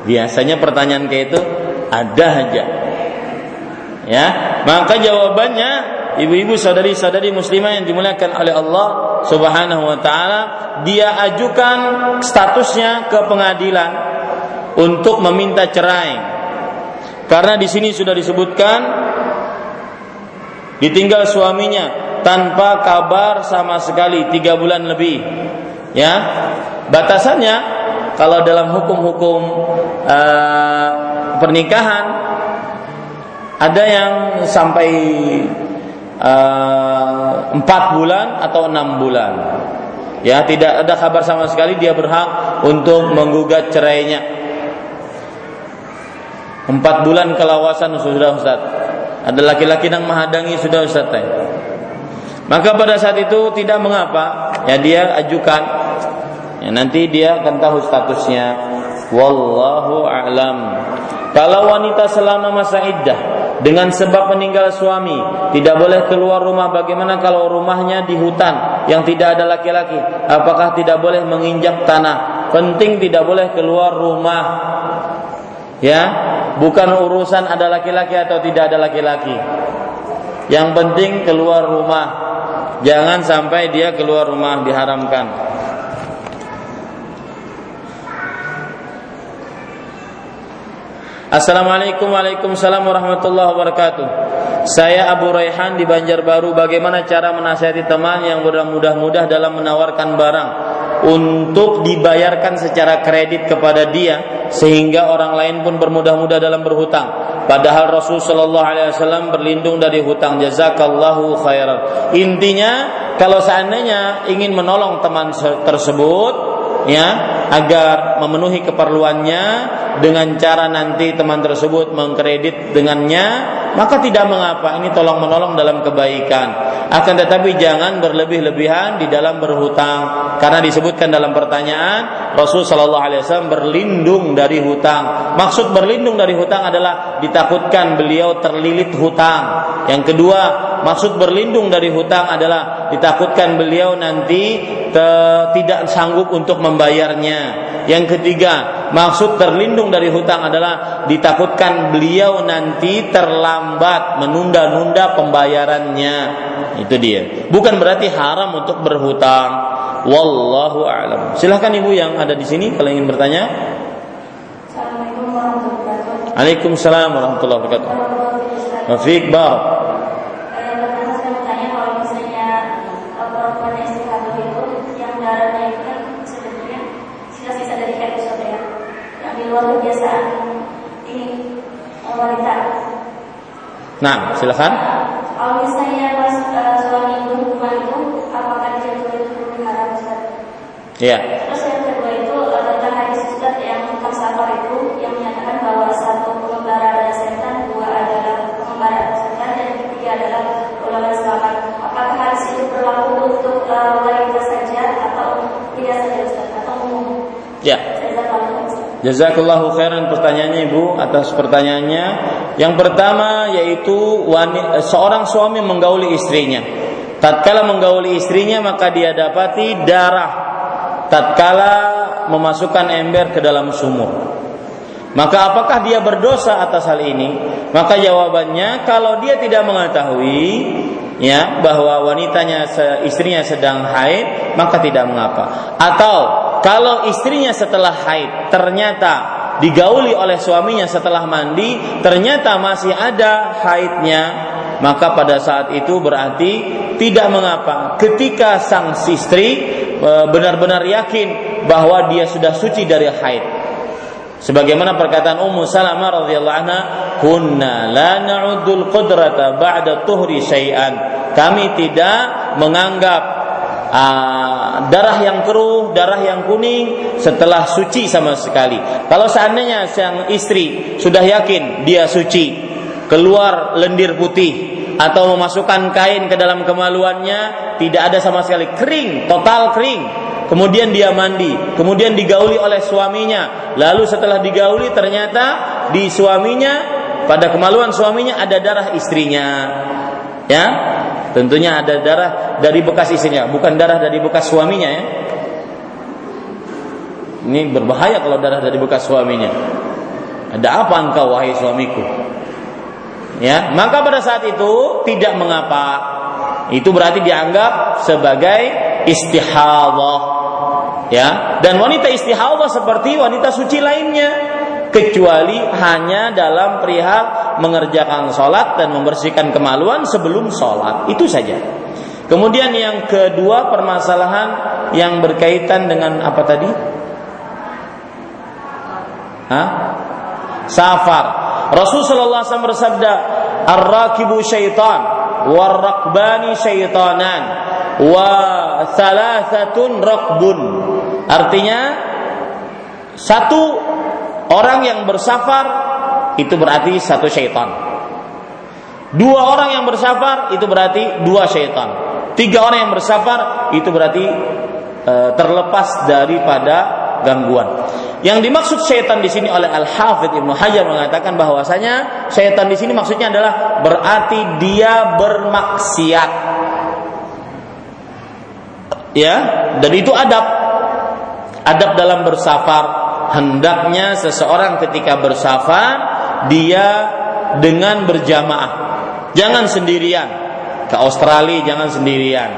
Biasanya pertanyaan kayak itu ada aja. Ya, maka jawabannya ibu-ibu saudari-saudari muslimah yang dimuliakan oleh Allah Subhanahu wa taala, dia ajukan statusnya ke pengadilan untuk meminta cerai. Karena di sini sudah disebutkan ditinggal suaminya tanpa kabar sama sekali tiga bulan lebih ya batasannya kalau dalam hukum-hukum uh, pernikahan ada yang sampai eh, empat uh, bulan atau enam bulan. Ya tidak ada kabar sama sekali dia berhak untuk menggugat cerainya. Empat bulan kelawasan sudah Ustaz. Ada laki-laki yang menghadangi sudah Ustaz. Maka pada saat itu tidak mengapa, ya dia ajukan. Ya, nanti dia akan tahu statusnya. Wallahu a'lam. Kalau wanita selama masa iddah dengan sebab meninggal suami tidak boleh keluar rumah bagaimana kalau rumahnya di hutan yang tidak ada laki-laki apakah tidak boleh menginjak tanah penting tidak boleh keluar rumah ya bukan urusan ada laki-laki atau tidak ada laki-laki yang penting keluar rumah Jangan sampai dia keluar rumah diharamkan. Assalamualaikum Waalaikumsalam warahmatullahi wabarakatuh. Saya Abu Raihan di Banjarbaru. Bagaimana cara menasihati teman yang mudah-mudah dalam menawarkan barang Untuk dibayarkan secara kredit kepada dia Sehingga orang lain pun bermudah-mudah dalam berhutang? Padahal Rasul Shallallahu Alaihi Wasallam berlindung dari hutang. Jazakallahu khairan. Intinya kalau seandainya ingin menolong teman tersebut, ya agar memenuhi keperluannya dengan cara nanti teman tersebut mengkredit dengannya, maka tidak mengapa. Ini tolong menolong dalam kebaikan. Akan tetapi jangan berlebih-lebihan di dalam berhutang karena disebutkan dalam pertanyaan Rasul Shallallahu Alaihi Wasallam berlindung dari hutang. Maksud berlindung dari hutang adalah ditakutkan beliau terlilit hutang. Yang kedua, maksud berlindung dari hutang adalah ditakutkan beliau nanti te, tidak sanggup untuk membayarnya. Yang ketiga, maksud terlindung dari hutang adalah ditakutkan beliau nanti terlambat menunda-nunda pembayarannya. Itu dia. Bukan berarti haram untuk berhutang. Wallahu a'lam. Silahkan ibu yang ada di sini kalau ingin bertanya. Assalamualaikum warahmatullahi wabarakatuh. Waalaikumsalam warahmatullahi wabarakatuh. Wafiq barak. luar kebiasaan ini wanita. Nah, silakan. Kalau misalnya pas uh, suami berhubungan itu, apakah boleh hukum haram Ustaz? Iya. Terus yang kedua itu uh, tentang hadis Ustaz yang Kasafar itu yang menyatakan bahwa satu pengembara adalah setan, dua adalah pengembara setan, dan ketiga adalah ulama selamat. Apakah hadis itu berlaku untuk uh, wanita saja atau tidak saja Ustaz atau umum? Ya. Jazakallahu khairan pertanyaannya Ibu atas pertanyaannya. Yang pertama yaitu wanita, seorang suami menggauli istrinya. Tatkala menggauli istrinya maka dia dapati darah tatkala memasukkan ember ke dalam sumur. Maka apakah dia berdosa atas hal ini? Maka jawabannya kalau dia tidak mengetahui ya bahwa wanitanya istrinya sedang haid maka tidak mengapa atau kalau istrinya setelah haid ternyata digauli oleh suaminya setelah mandi ternyata masih ada haidnya. Maka pada saat itu berarti tidak mengapa. Ketika sang istri e, benar-benar yakin bahwa dia sudah suci dari haid. Sebagaimana perkataan Ummu Salamah radhiyallahu anha kunna la na'uddul qudrata ba'da tuhri syai'an. Kami tidak menganggap uh, darah yang keruh, darah yang kuning setelah suci sama sekali. Kalau seandainya sang istri sudah yakin dia suci, keluar lendir putih atau memasukkan kain ke dalam kemaluannya, tidak ada sama sekali kering, total kering. Kemudian dia mandi, kemudian digauli oleh suaminya. Lalu setelah digauli ternyata di suaminya pada kemaluan suaminya ada darah istrinya. Ya, tentunya ada darah dari bekas istrinya, bukan darah dari bekas suaminya ya. Ini berbahaya kalau darah dari bekas suaminya. Ada apa engkau wahai suamiku? Ya, maka pada saat itu tidak mengapa. Itu berarti dianggap sebagai istihadah. Ya, dan wanita istihadah seperti wanita suci lainnya kecuali hanya dalam perihal mengerjakan sholat dan membersihkan kemaluan sebelum sholat itu saja. Kemudian yang kedua permasalahan yang berkaitan dengan apa tadi? Hah? Safar. Rasulullah SAW bersabda, "Ar-rakibu syaitan, war-rakbani syaitanan, wa thalathatun rakbun." Artinya satu Orang yang bersafar itu berarti satu syaitan. Dua orang yang bersafar itu berarti dua syaitan. Tiga orang yang bersafar itu berarti e, terlepas daripada gangguan. Yang dimaksud syaitan di sini oleh Al Hafidh Ibnu Hajar mengatakan bahwasanya syaitan di sini maksudnya adalah berarti dia bermaksiat. Ya, dan itu adab. Adab dalam bersafar, hendaknya seseorang ketika bersafar dia dengan berjamaah. Jangan sendirian. Ke Australia jangan sendirian.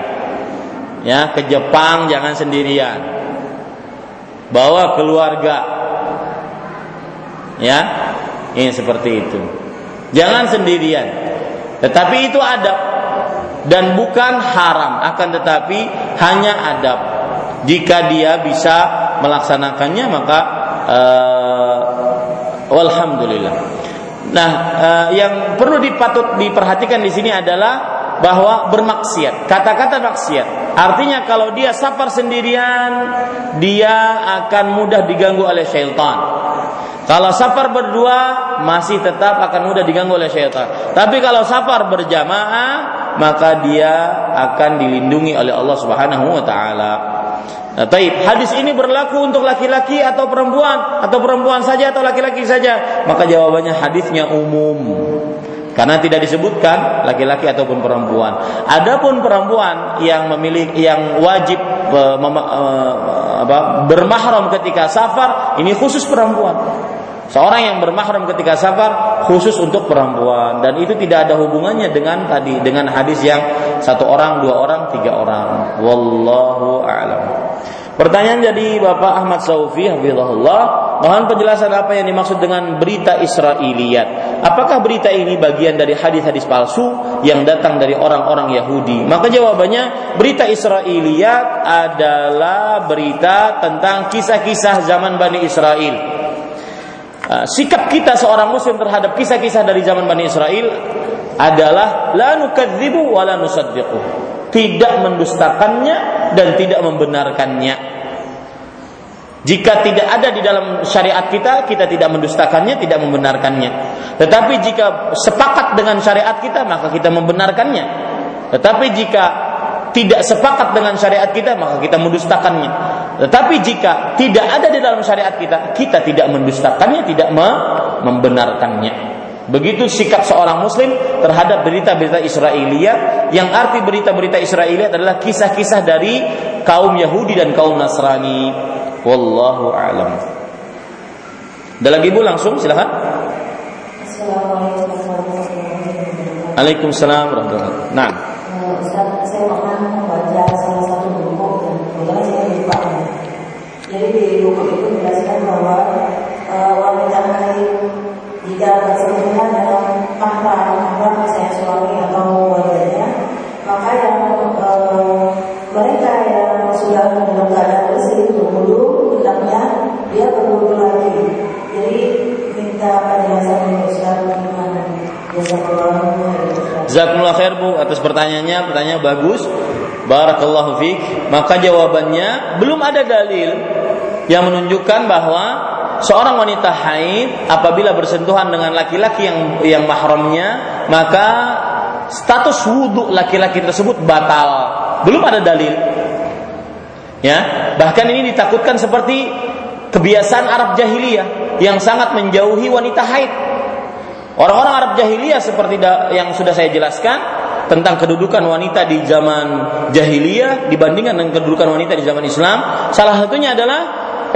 Ya, ke Jepang jangan sendirian. Bawa keluarga. Ya. Ini seperti itu. Jangan sendirian. Tetapi itu adab dan bukan haram, akan tetapi hanya adab. Jika dia bisa melaksanakannya maka uh, walhamdulillah. Nah, uh, yang perlu dipatut diperhatikan di sini adalah bahwa bermaksiat. Kata-kata maksiat artinya kalau dia safar sendirian, dia akan mudah diganggu oleh syaitan. Kalau safar berdua masih tetap akan mudah diganggu oleh syaitan. Tapi kalau safar berjamaah maka dia akan dilindungi oleh Allah Subhanahu wa taala. Nah, taib. Hadis ini berlaku untuk laki-laki atau perempuan atau perempuan saja atau laki-laki saja? Maka jawabannya hadisnya umum. Karena tidak disebutkan laki-laki ataupun perempuan. Adapun perempuan yang memiliki yang wajib uh, uh, apa, bermahram ketika safar ini khusus perempuan. Seorang yang bermahram ketika safar khusus untuk perempuan dan itu tidak ada hubungannya dengan tadi dengan hadis yang satu orang, dua orang, tiga orang. Wallahu a'lam. Pertanyaan jadi Bapak Ahmad Saufi Hafizahullah Mohon penjelasan apa yang dimaksud dengan berita Israiliyat Apakah berita ini bagian dari hadis-hadis palsu Yang datang dari orang-orang Yahudi Maka jawabannya Berita Israiliyat adalah berita tentang kisah-kisah zaman Bani Israel Sikap kita seorang muslim terhadap kisah-kisah dari zaman Bani Israel Adalah La nukadzibu wa la nusaddiqu tidak mendustakannya dan tidak membenarkannya. Jika tidak ada di dalam syariat kita, kita tidak mendustakannya, tidak membenarkannya. Tetapi jika sepakat dengan syariat kita, maka kita membenarkannya. Tetapi jika tidak sepakat dengan syariat kita, maka kita mendustakannya. Tetapi jika tidak ada di dalam syariat kita, kita tidak mendustakannya, tidak membenarkannya. Begitu sikap seorang muslim terhadap berita-berita Israiliyat yang arti berita-berita Israiliyat adalah kisah-kisah dari kaum Yahudi dan kaum Nasrani. Wallahu a'lam. Ada lagi Bu langsung silakan. Assalamualaikum warahmatullahi wabarakatuh. Waalaikumsalam warahmatullahi wabarakatuh. Nah. Jazakumullah khair Bu atas pertanyaannya, pertanyaan bagus. Barakallahu fiik. Maka jawabannya belum ada dalil yang menunjukkan bahwa seorang wanita haid apabila bersentuhan dengan laki-laki yang yang mahramnya maka status wudhu laki-laki tersebut batal. Belum ada dalil. Ya, bahkan ini ditakutkan seperti kebiasaan Arab jahiliyah yang sangat menjauhi wanita haid. Orang-orang Arab jahiliyah seperti yang sudah saya jelaskan tentang kedudukan wanita di zaman jahiliyah dibandingkan dengan kedudukan wanita di zaman Islam, salah satunya adalah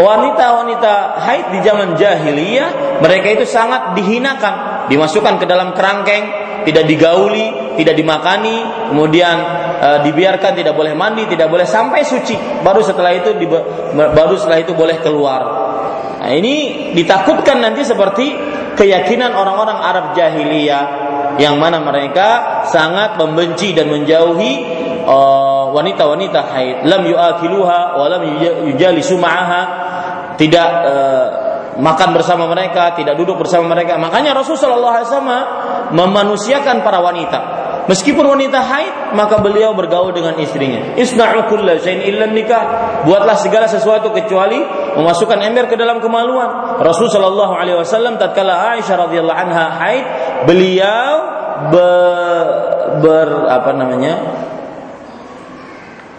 wanita-wanita haid di zaman jahiliyah mereka itu sangat dihinakan, dimasukkan ke dalam kerangkeng, tidak digauli, tidak dimakani, kemudian e, dibiarkan tidak boleh mandi, tidak boleh sampai suci. Baru setelah itu di, baru setelah itu boleh keluar. Nah, ini ditakutkan nanti seperti keyakinan orang-orang Arab jahiliyah yang mana mereka sangat membenci dan menjauhi eh, wanita-wanita haid. Lam yuakiluha wa lam yujalisu ma'aha. Tidak uh, makan bersama mereka, tidak duduk bersama mereka. Makanya Rasulullah SAW memanusiakan para wanita. Meskipun wanita haid, maka beliau bergaul dengan istrinya. Isna'u kulla illa nikah. Buatlah segala sesuatu kecuali memasukkan ember ke dalam kemaluan. Rasul sallallahu alaihi wasallam tatkala Aisyah radhiyallahu anha haid, beliau ber, ber apa namanya?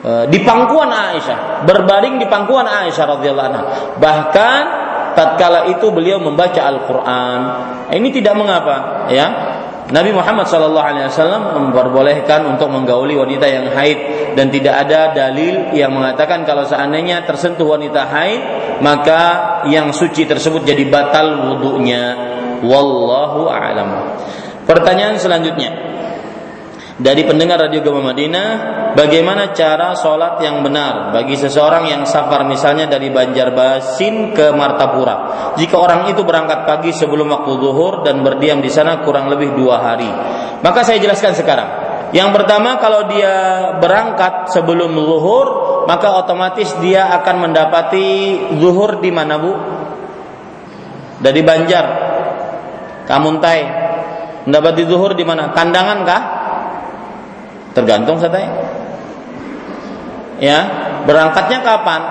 E, di pangkuan Aisyah, berbaring di pangkuan Aisyah radhiyallahu anha. Bahkan tatkala itu beliau membaca Al-Qur'an. Ini tidak mengapa, ya. Nabi Muhammad SAW memperbolehkan untuk menggauli wanita yang haid dan tidak ada dalil yang mengatakan kalau seandainya tersentuh wanita haid maka yang suci tersebut jadi batal wudhunya. Wallahu a'lam. Pertanyaan selanjutnya dari pendengar Radio Gema Madinah, bagaimana cara sholat yang benar bagi seseorang yang safar misalnya dari Banjarbasin ke Martapura. Jika orang itu berangkat pagi sebelum waktu zuhur dan berdiam di sana kurang lebih dua hari. Maka saya jelaskan sekarang. Yang pertama kalau dia berangkat sebelum zuhur, maka otomatis dia akan mendapati zuhur di mana bu? Dari Banjar, Kamuntai. Mendapati zuhur di mana? Kandangan kah? Tergantung saya Ya, berangkatnya kapan?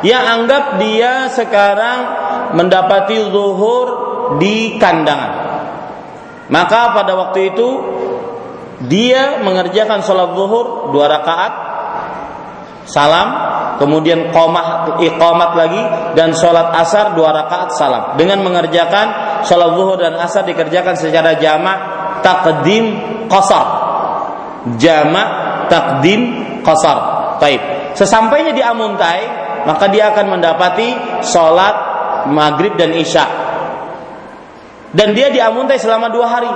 Ya anggap dia sekarang mendapati zuhur di kandangan. Maka pada waktu itu dia mengerjakan sholat zuhur dua rakaat, salam, kemudian komah iqamat lagi dan sholat asar dua rakaat salam. Dengan mengerjakan sholat zuhur dan asar dikerjakan secara jamak takdim qasar jamak takdim qasar. Taib. Sesampainya di Amuntai, maka dia akan mendapati sholat maghrib dan isya. Dan dia di Amuntai selama dua hari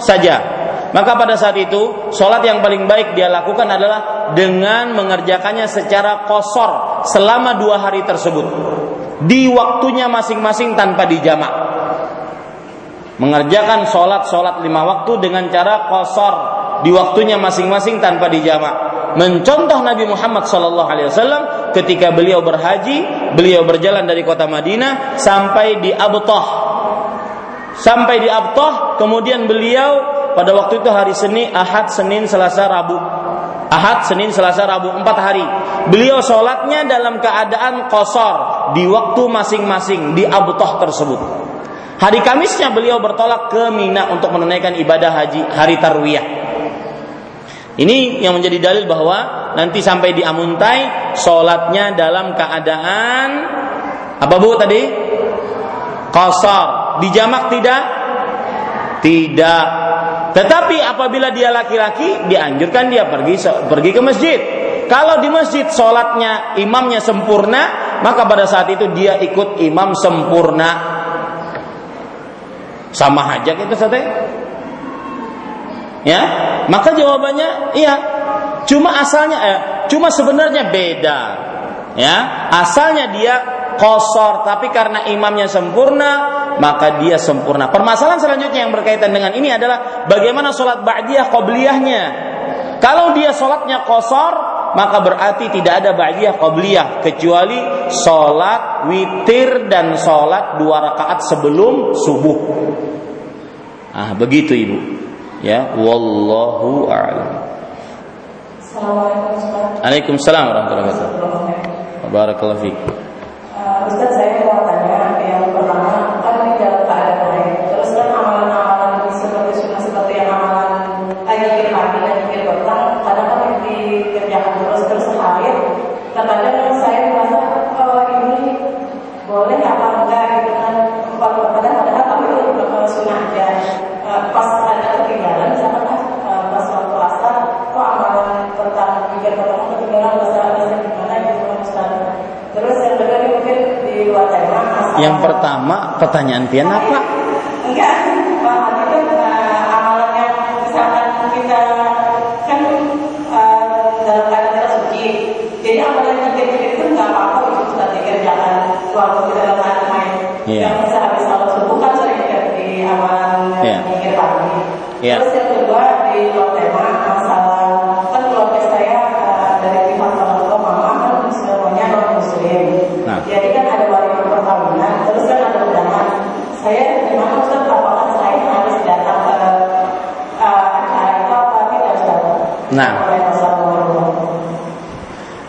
saja. Maka pada saat itu, sholat yang paling baik dia lakukan adalah dengan mengerjakannya secara kosor selama dua hari tersebut. Di waktunya masing-masing tanpa dijamak. Mengerjakan sholat-sholat lima waktu dengan cara kosor di waktunya masing-masing tanpa dijamak. Mencontoh Nabi Muhammad sallallahu alaihi wasallam ketika beliau berhaji, beliau berjalan dari kota Madinah sampai di Abtah. Sampai di Abtah, kemudian beliau pada waktu itu hari Senin, Ahad, Senin, Selasa, Rabu. Ahad, Senin, Selasa, Rabu, empat hari. Beliau sholatnya dalam keadaan kosor di waktu masing-masing di Abtah tersebut. Hari Kamisnya beliau bertolak ke Mina untuk menunaikan ibadah haji hari Tarwiyah. Ini yang menjadi dalil bahwa nanti sampai di Amuntai sholatnya dalam keadaan apa bu tadi? Kosor. Dijamak tidak? Tidak. Tetapi apabila dia laki-laki, dianjurkan dia pergi pergi ke masjid. Kalau di masjid sholatnya imamnya sempurna, maka pada saat itu dia ikut imam sempurna. Sama aja kita gitu, Ya, maka jawabannya iya. Cuma asalnya eh, cuma sebenarnya beda. Ya, asalnya dia kosor tapi karena imamnya sempurna maka dia sempurna. Permasalahan selanjutnya yang berkaitan dengan ini adalah bagaimana sholat ba'diyah qobliyahnya. Kalau dia sholatnya kosor maka berarti tidak ada ba'diyah qabliyah kecuali sholat witir dan sholat dua rakaat sebelum subuh. Ah, begitu Ibu. Ya, wallahu a'lam. Assalamualaikum warahmatullahi wabarakatuh. Barakallahu fiik. Uh, Ustaz saya mau pertama pertanyaan pian apa? Enggak, Pak itu uh, amalan yang misalkan kita kan uh, dalam kita suci. Jadi amalan yang kita itu nggak apa-apa itu kita dikerjakan waktu kita dalam keadaan main. Iya. Yang sehabis sholat subuh kan sering di amalan Iya. mikir pagi. Iya. Terus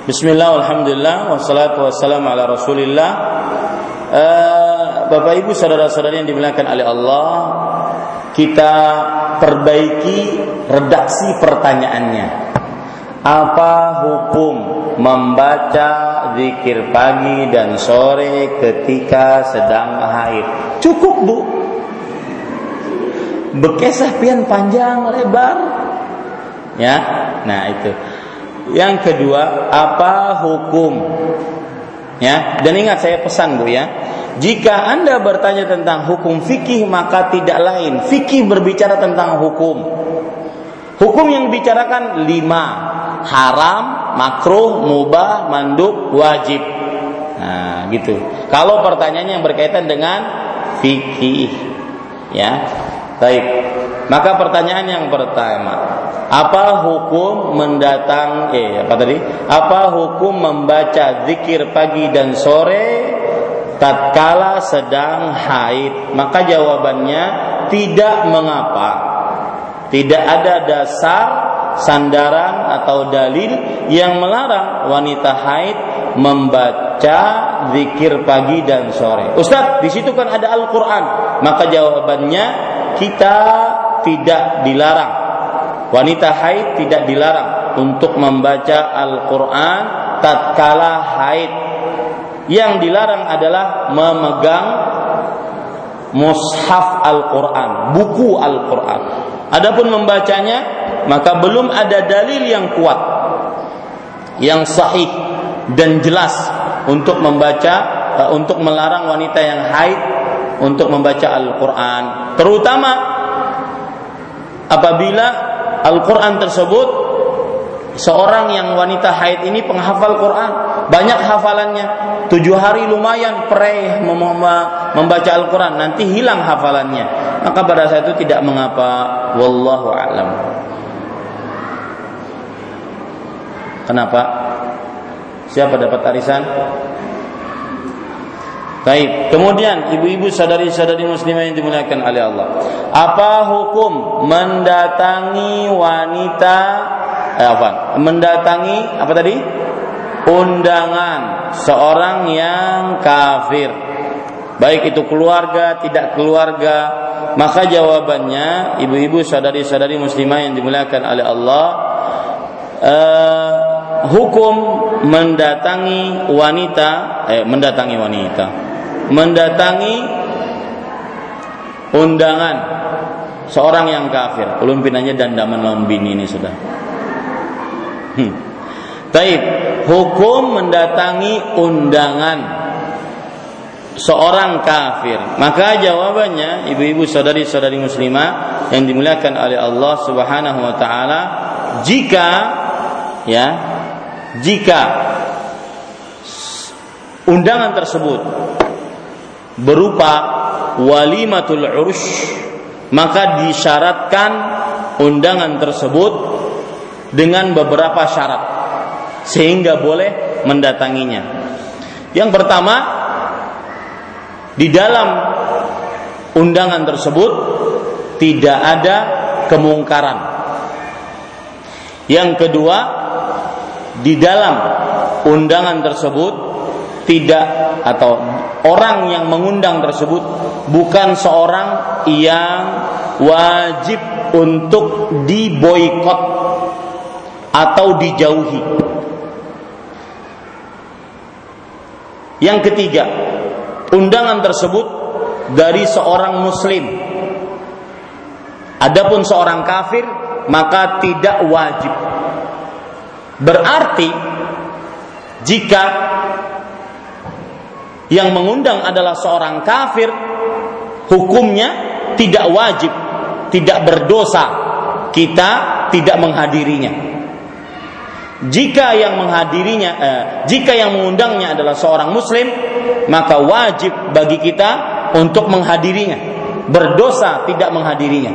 Bismillah, alhamdulillah, wassalatu wassalamu ala rasulillah. Eh, Bapak ibu saudara-saudari yang dimuliakan oleh Allah Kita perbaiki redaksi pertanyaannya. Apa hukum membaca zikir pagi dan sore ketika sedang haid? Cukup bu. Bekesah pian panjang lebar. Ya, nah itu yang kedua, apa hukum? Ya, dan ingat saya pesan Bu ya. Jika Anda bertanya tentang hukum fikih maka tidak lain. Fikih berbicara tentang hukum. Hukum yang dibicarakan lima. Haram, makruh, mubah, mandub, wajib. Nah, gitu. Kalau pertanyaannya yang berkaitan dengan fikih. Ya. Baik. Maka pertanyaan yang pertama, apa hukum mendatang eh apa tadi? Apa hukum membaca zikir pagi dan sore tatkala sedang haid? Maka jawabannya tidak mengapa. Tidak ada dasar sandaran atau dalil yang melarang wanita haid membaca zikir pagi dan sore. Ustaz, di situ kan ada Al-Qur'an. Maka jawabannya kita tidak dilarang. Wanita haid tidak dilarang untuk membaca Al-Qur'an tatkala haid. Yang dilarang adalah memegang mushaf Al-Qur'an, buku Al-Qur'an. Adapun membacanya maka belum ada dalil yang kuat yang sahih dan jelas untuk membaca uh, untuk melarang wanita yang haid untuk membaca Al-Qur'an terutama apabila Al-Qur'an tersebut seorang yang wanita haid ini penghafal Quran. Banyak hafalannya. Tujuh hari lumayan mem- membaca Al-Quran. Nanti hilang hafalannya. Maka pada saat itu tidak mengapa. Wallahu a'lam. Kenapa? Siapa dapat arisan Baik, kemudian ibu-ibu sadari-sadari muslimah yang dimuliakan oleh Allah. Apa hukum mendatangi wanita eh, apa? Mendatangi apa tadi? Undangan seorang yang kafir. Baik itu keluarga, tidak keluarga, maka jawabannya ibu-ibu sadari-sadari muslimah yang dimuliakan oleh Allah eh, hukum mendatangi wanita eh mendatangi wanita mendatangi undangan seorang yang kafir. Ulun pinanya dandaman lawan bini ini sudah. Hmm. Taib, hukum mendatangi undangan seorang kafir. Maka jawabannya, ibu-ibu saudari-saudari muslimah yang dimuliakan oleh Allah Subhanahu wa taala, jika ya, jika undangan tersebut berupa walimatul urus maka disyaratkan undangan tersebut dengan beberapa syarat sehingga boleh mendatanginya. Yang pertama, di dalam undangan tersebut tidak ada kemungkaran. Yang kedua, di dalam undangan tersebut tidak atau orang yang mengundang tersebut bukan seorang yang wajib untuk diboikot atau dijauhi. Yang ketiga, undangan tersebut dari seorang muslim. Adapun seorang kafir maka tidak wajib. Berarti jika yang mengundang adalah seorang kafir, hukumnya tidak wajib, tidak berdosa. Kita tidak menghadirinya. Jika yang menghadirinya eh, jika yang mengundangnya adalah seorang muslim maka wajib bagi kita untuk menghadirinya. Berdosa tidak menghadirinya.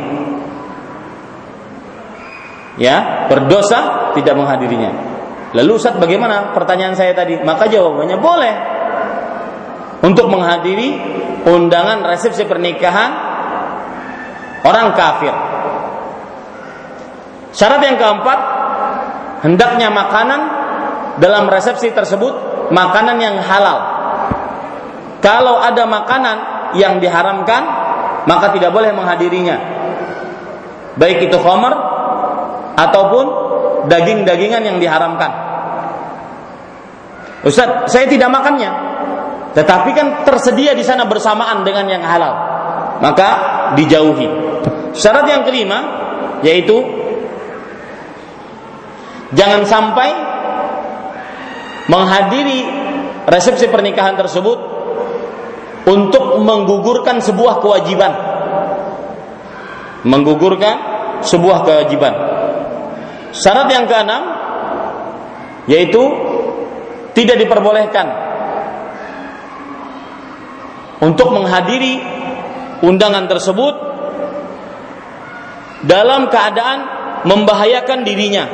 Ya berdosa tidak menghadirinya. Lalu Ustaz bagaimana pertanyaan saya tadi? Maka jawabannya boleh untuk menghadiri undangan resepsi pernikahan orang kafir syarat yang keempat hendaknya makanan dalam resepsi tersebut makanan yang halal. Kalau ada makanan yang diharamkan, maka tidak boleh menghadirinya. Baik itu khamar ataupun daging-dagingan yang diharamkan. Ustaz, saya tidak makannya. Tetapi kan tersedia di sana bersamaan dengan yang halal. Maka dijauhi. Syarat yang kelima yaitu Jangan sampai menghadiri resepsi pernikahan tersebut untuk menggugurkan sebuah kewajiban. Menggugurkan sebuah kewajiban. Syarat yang keenam yaitu tidak diperbolehkan untuk menghadiri undangan tersebut dalam keadaan membahayakan dirinya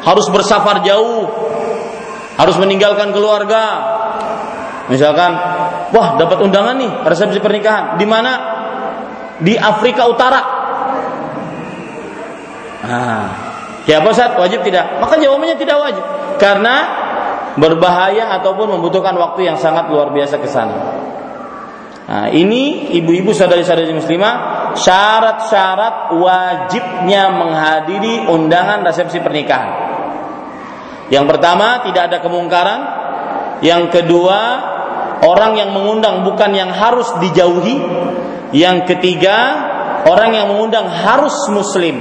harus bersafar jauh, harus meninggalkan keluarga. Misalkan, wah dapat undangan nih resepsi pernikahan di mana? Di Afrika Utara. Ah, ya Ustaz, wajib tidak? Maka jawabannya tidak wajib karena berbahaya ataupun membutuhkan waktu yang sangat luar biasa ke sana. Nah, ini ibu-ibu saudari-saudari muslimah syarat-syarat wajibnya menghadiri undangan resepsi pernikahan. Yang pertama tidak ada kemungkaran. Yang kedua orang yang mengundang bukan yang harus dijauhi. Yang ketiga orang yang mengundang harus muslim.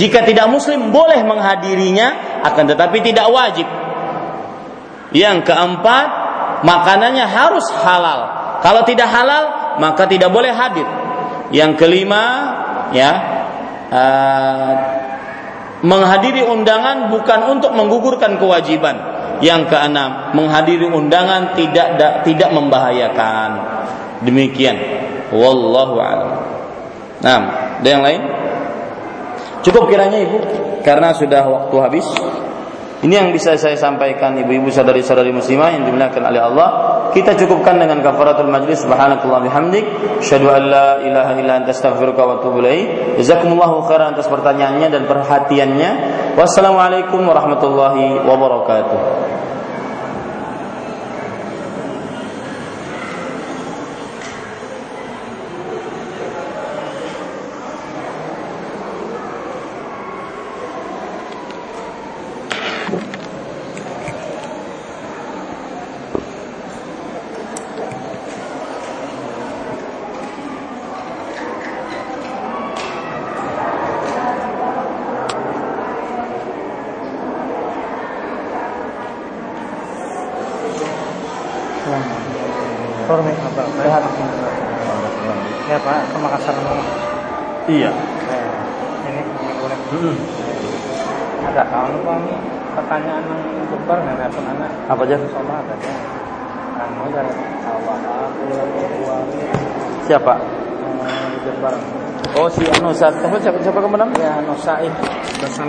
Jika tidak muslim boleh menghadirinya akan tetapi tidak wajib. Yang keempat makanannya harus halal. Kalau tidak halal maka tidak boleh hadir. Yang kelima ya uh, menghadiri undangan bukan untuk menggugurkan kewajiban. Yang keenam, menghadiri undangan tidak da, tidak membahayakan. Demikian. Wallahu a'lam. Nah, ada yang lain? Cukup kiranya Ibu karena sudah waktu habis. Ini yang bisa saya sampaikan ibu-ibu saudari-saudari muslimah yang dimuliakan oleh Allah. Kita cukupkan dengan kafaratul majlis subhanakallah bihamdik. Asyhadu an la ilaha illa anta astaghfiruka wa atubu ilaik. Jazakumullahu khairan atas pertanyaannya dan perhatiannya. Wassalamualaikum warahmatullahi wabarakatuh. Iya. ini boleh. Hmm. Ada tahun apa pertanyaan yang jebar nggak ada anak. Apa aja? Sama ada. Kamu dari awal Siapa? Jebar. Oh si Anu Said. Siapa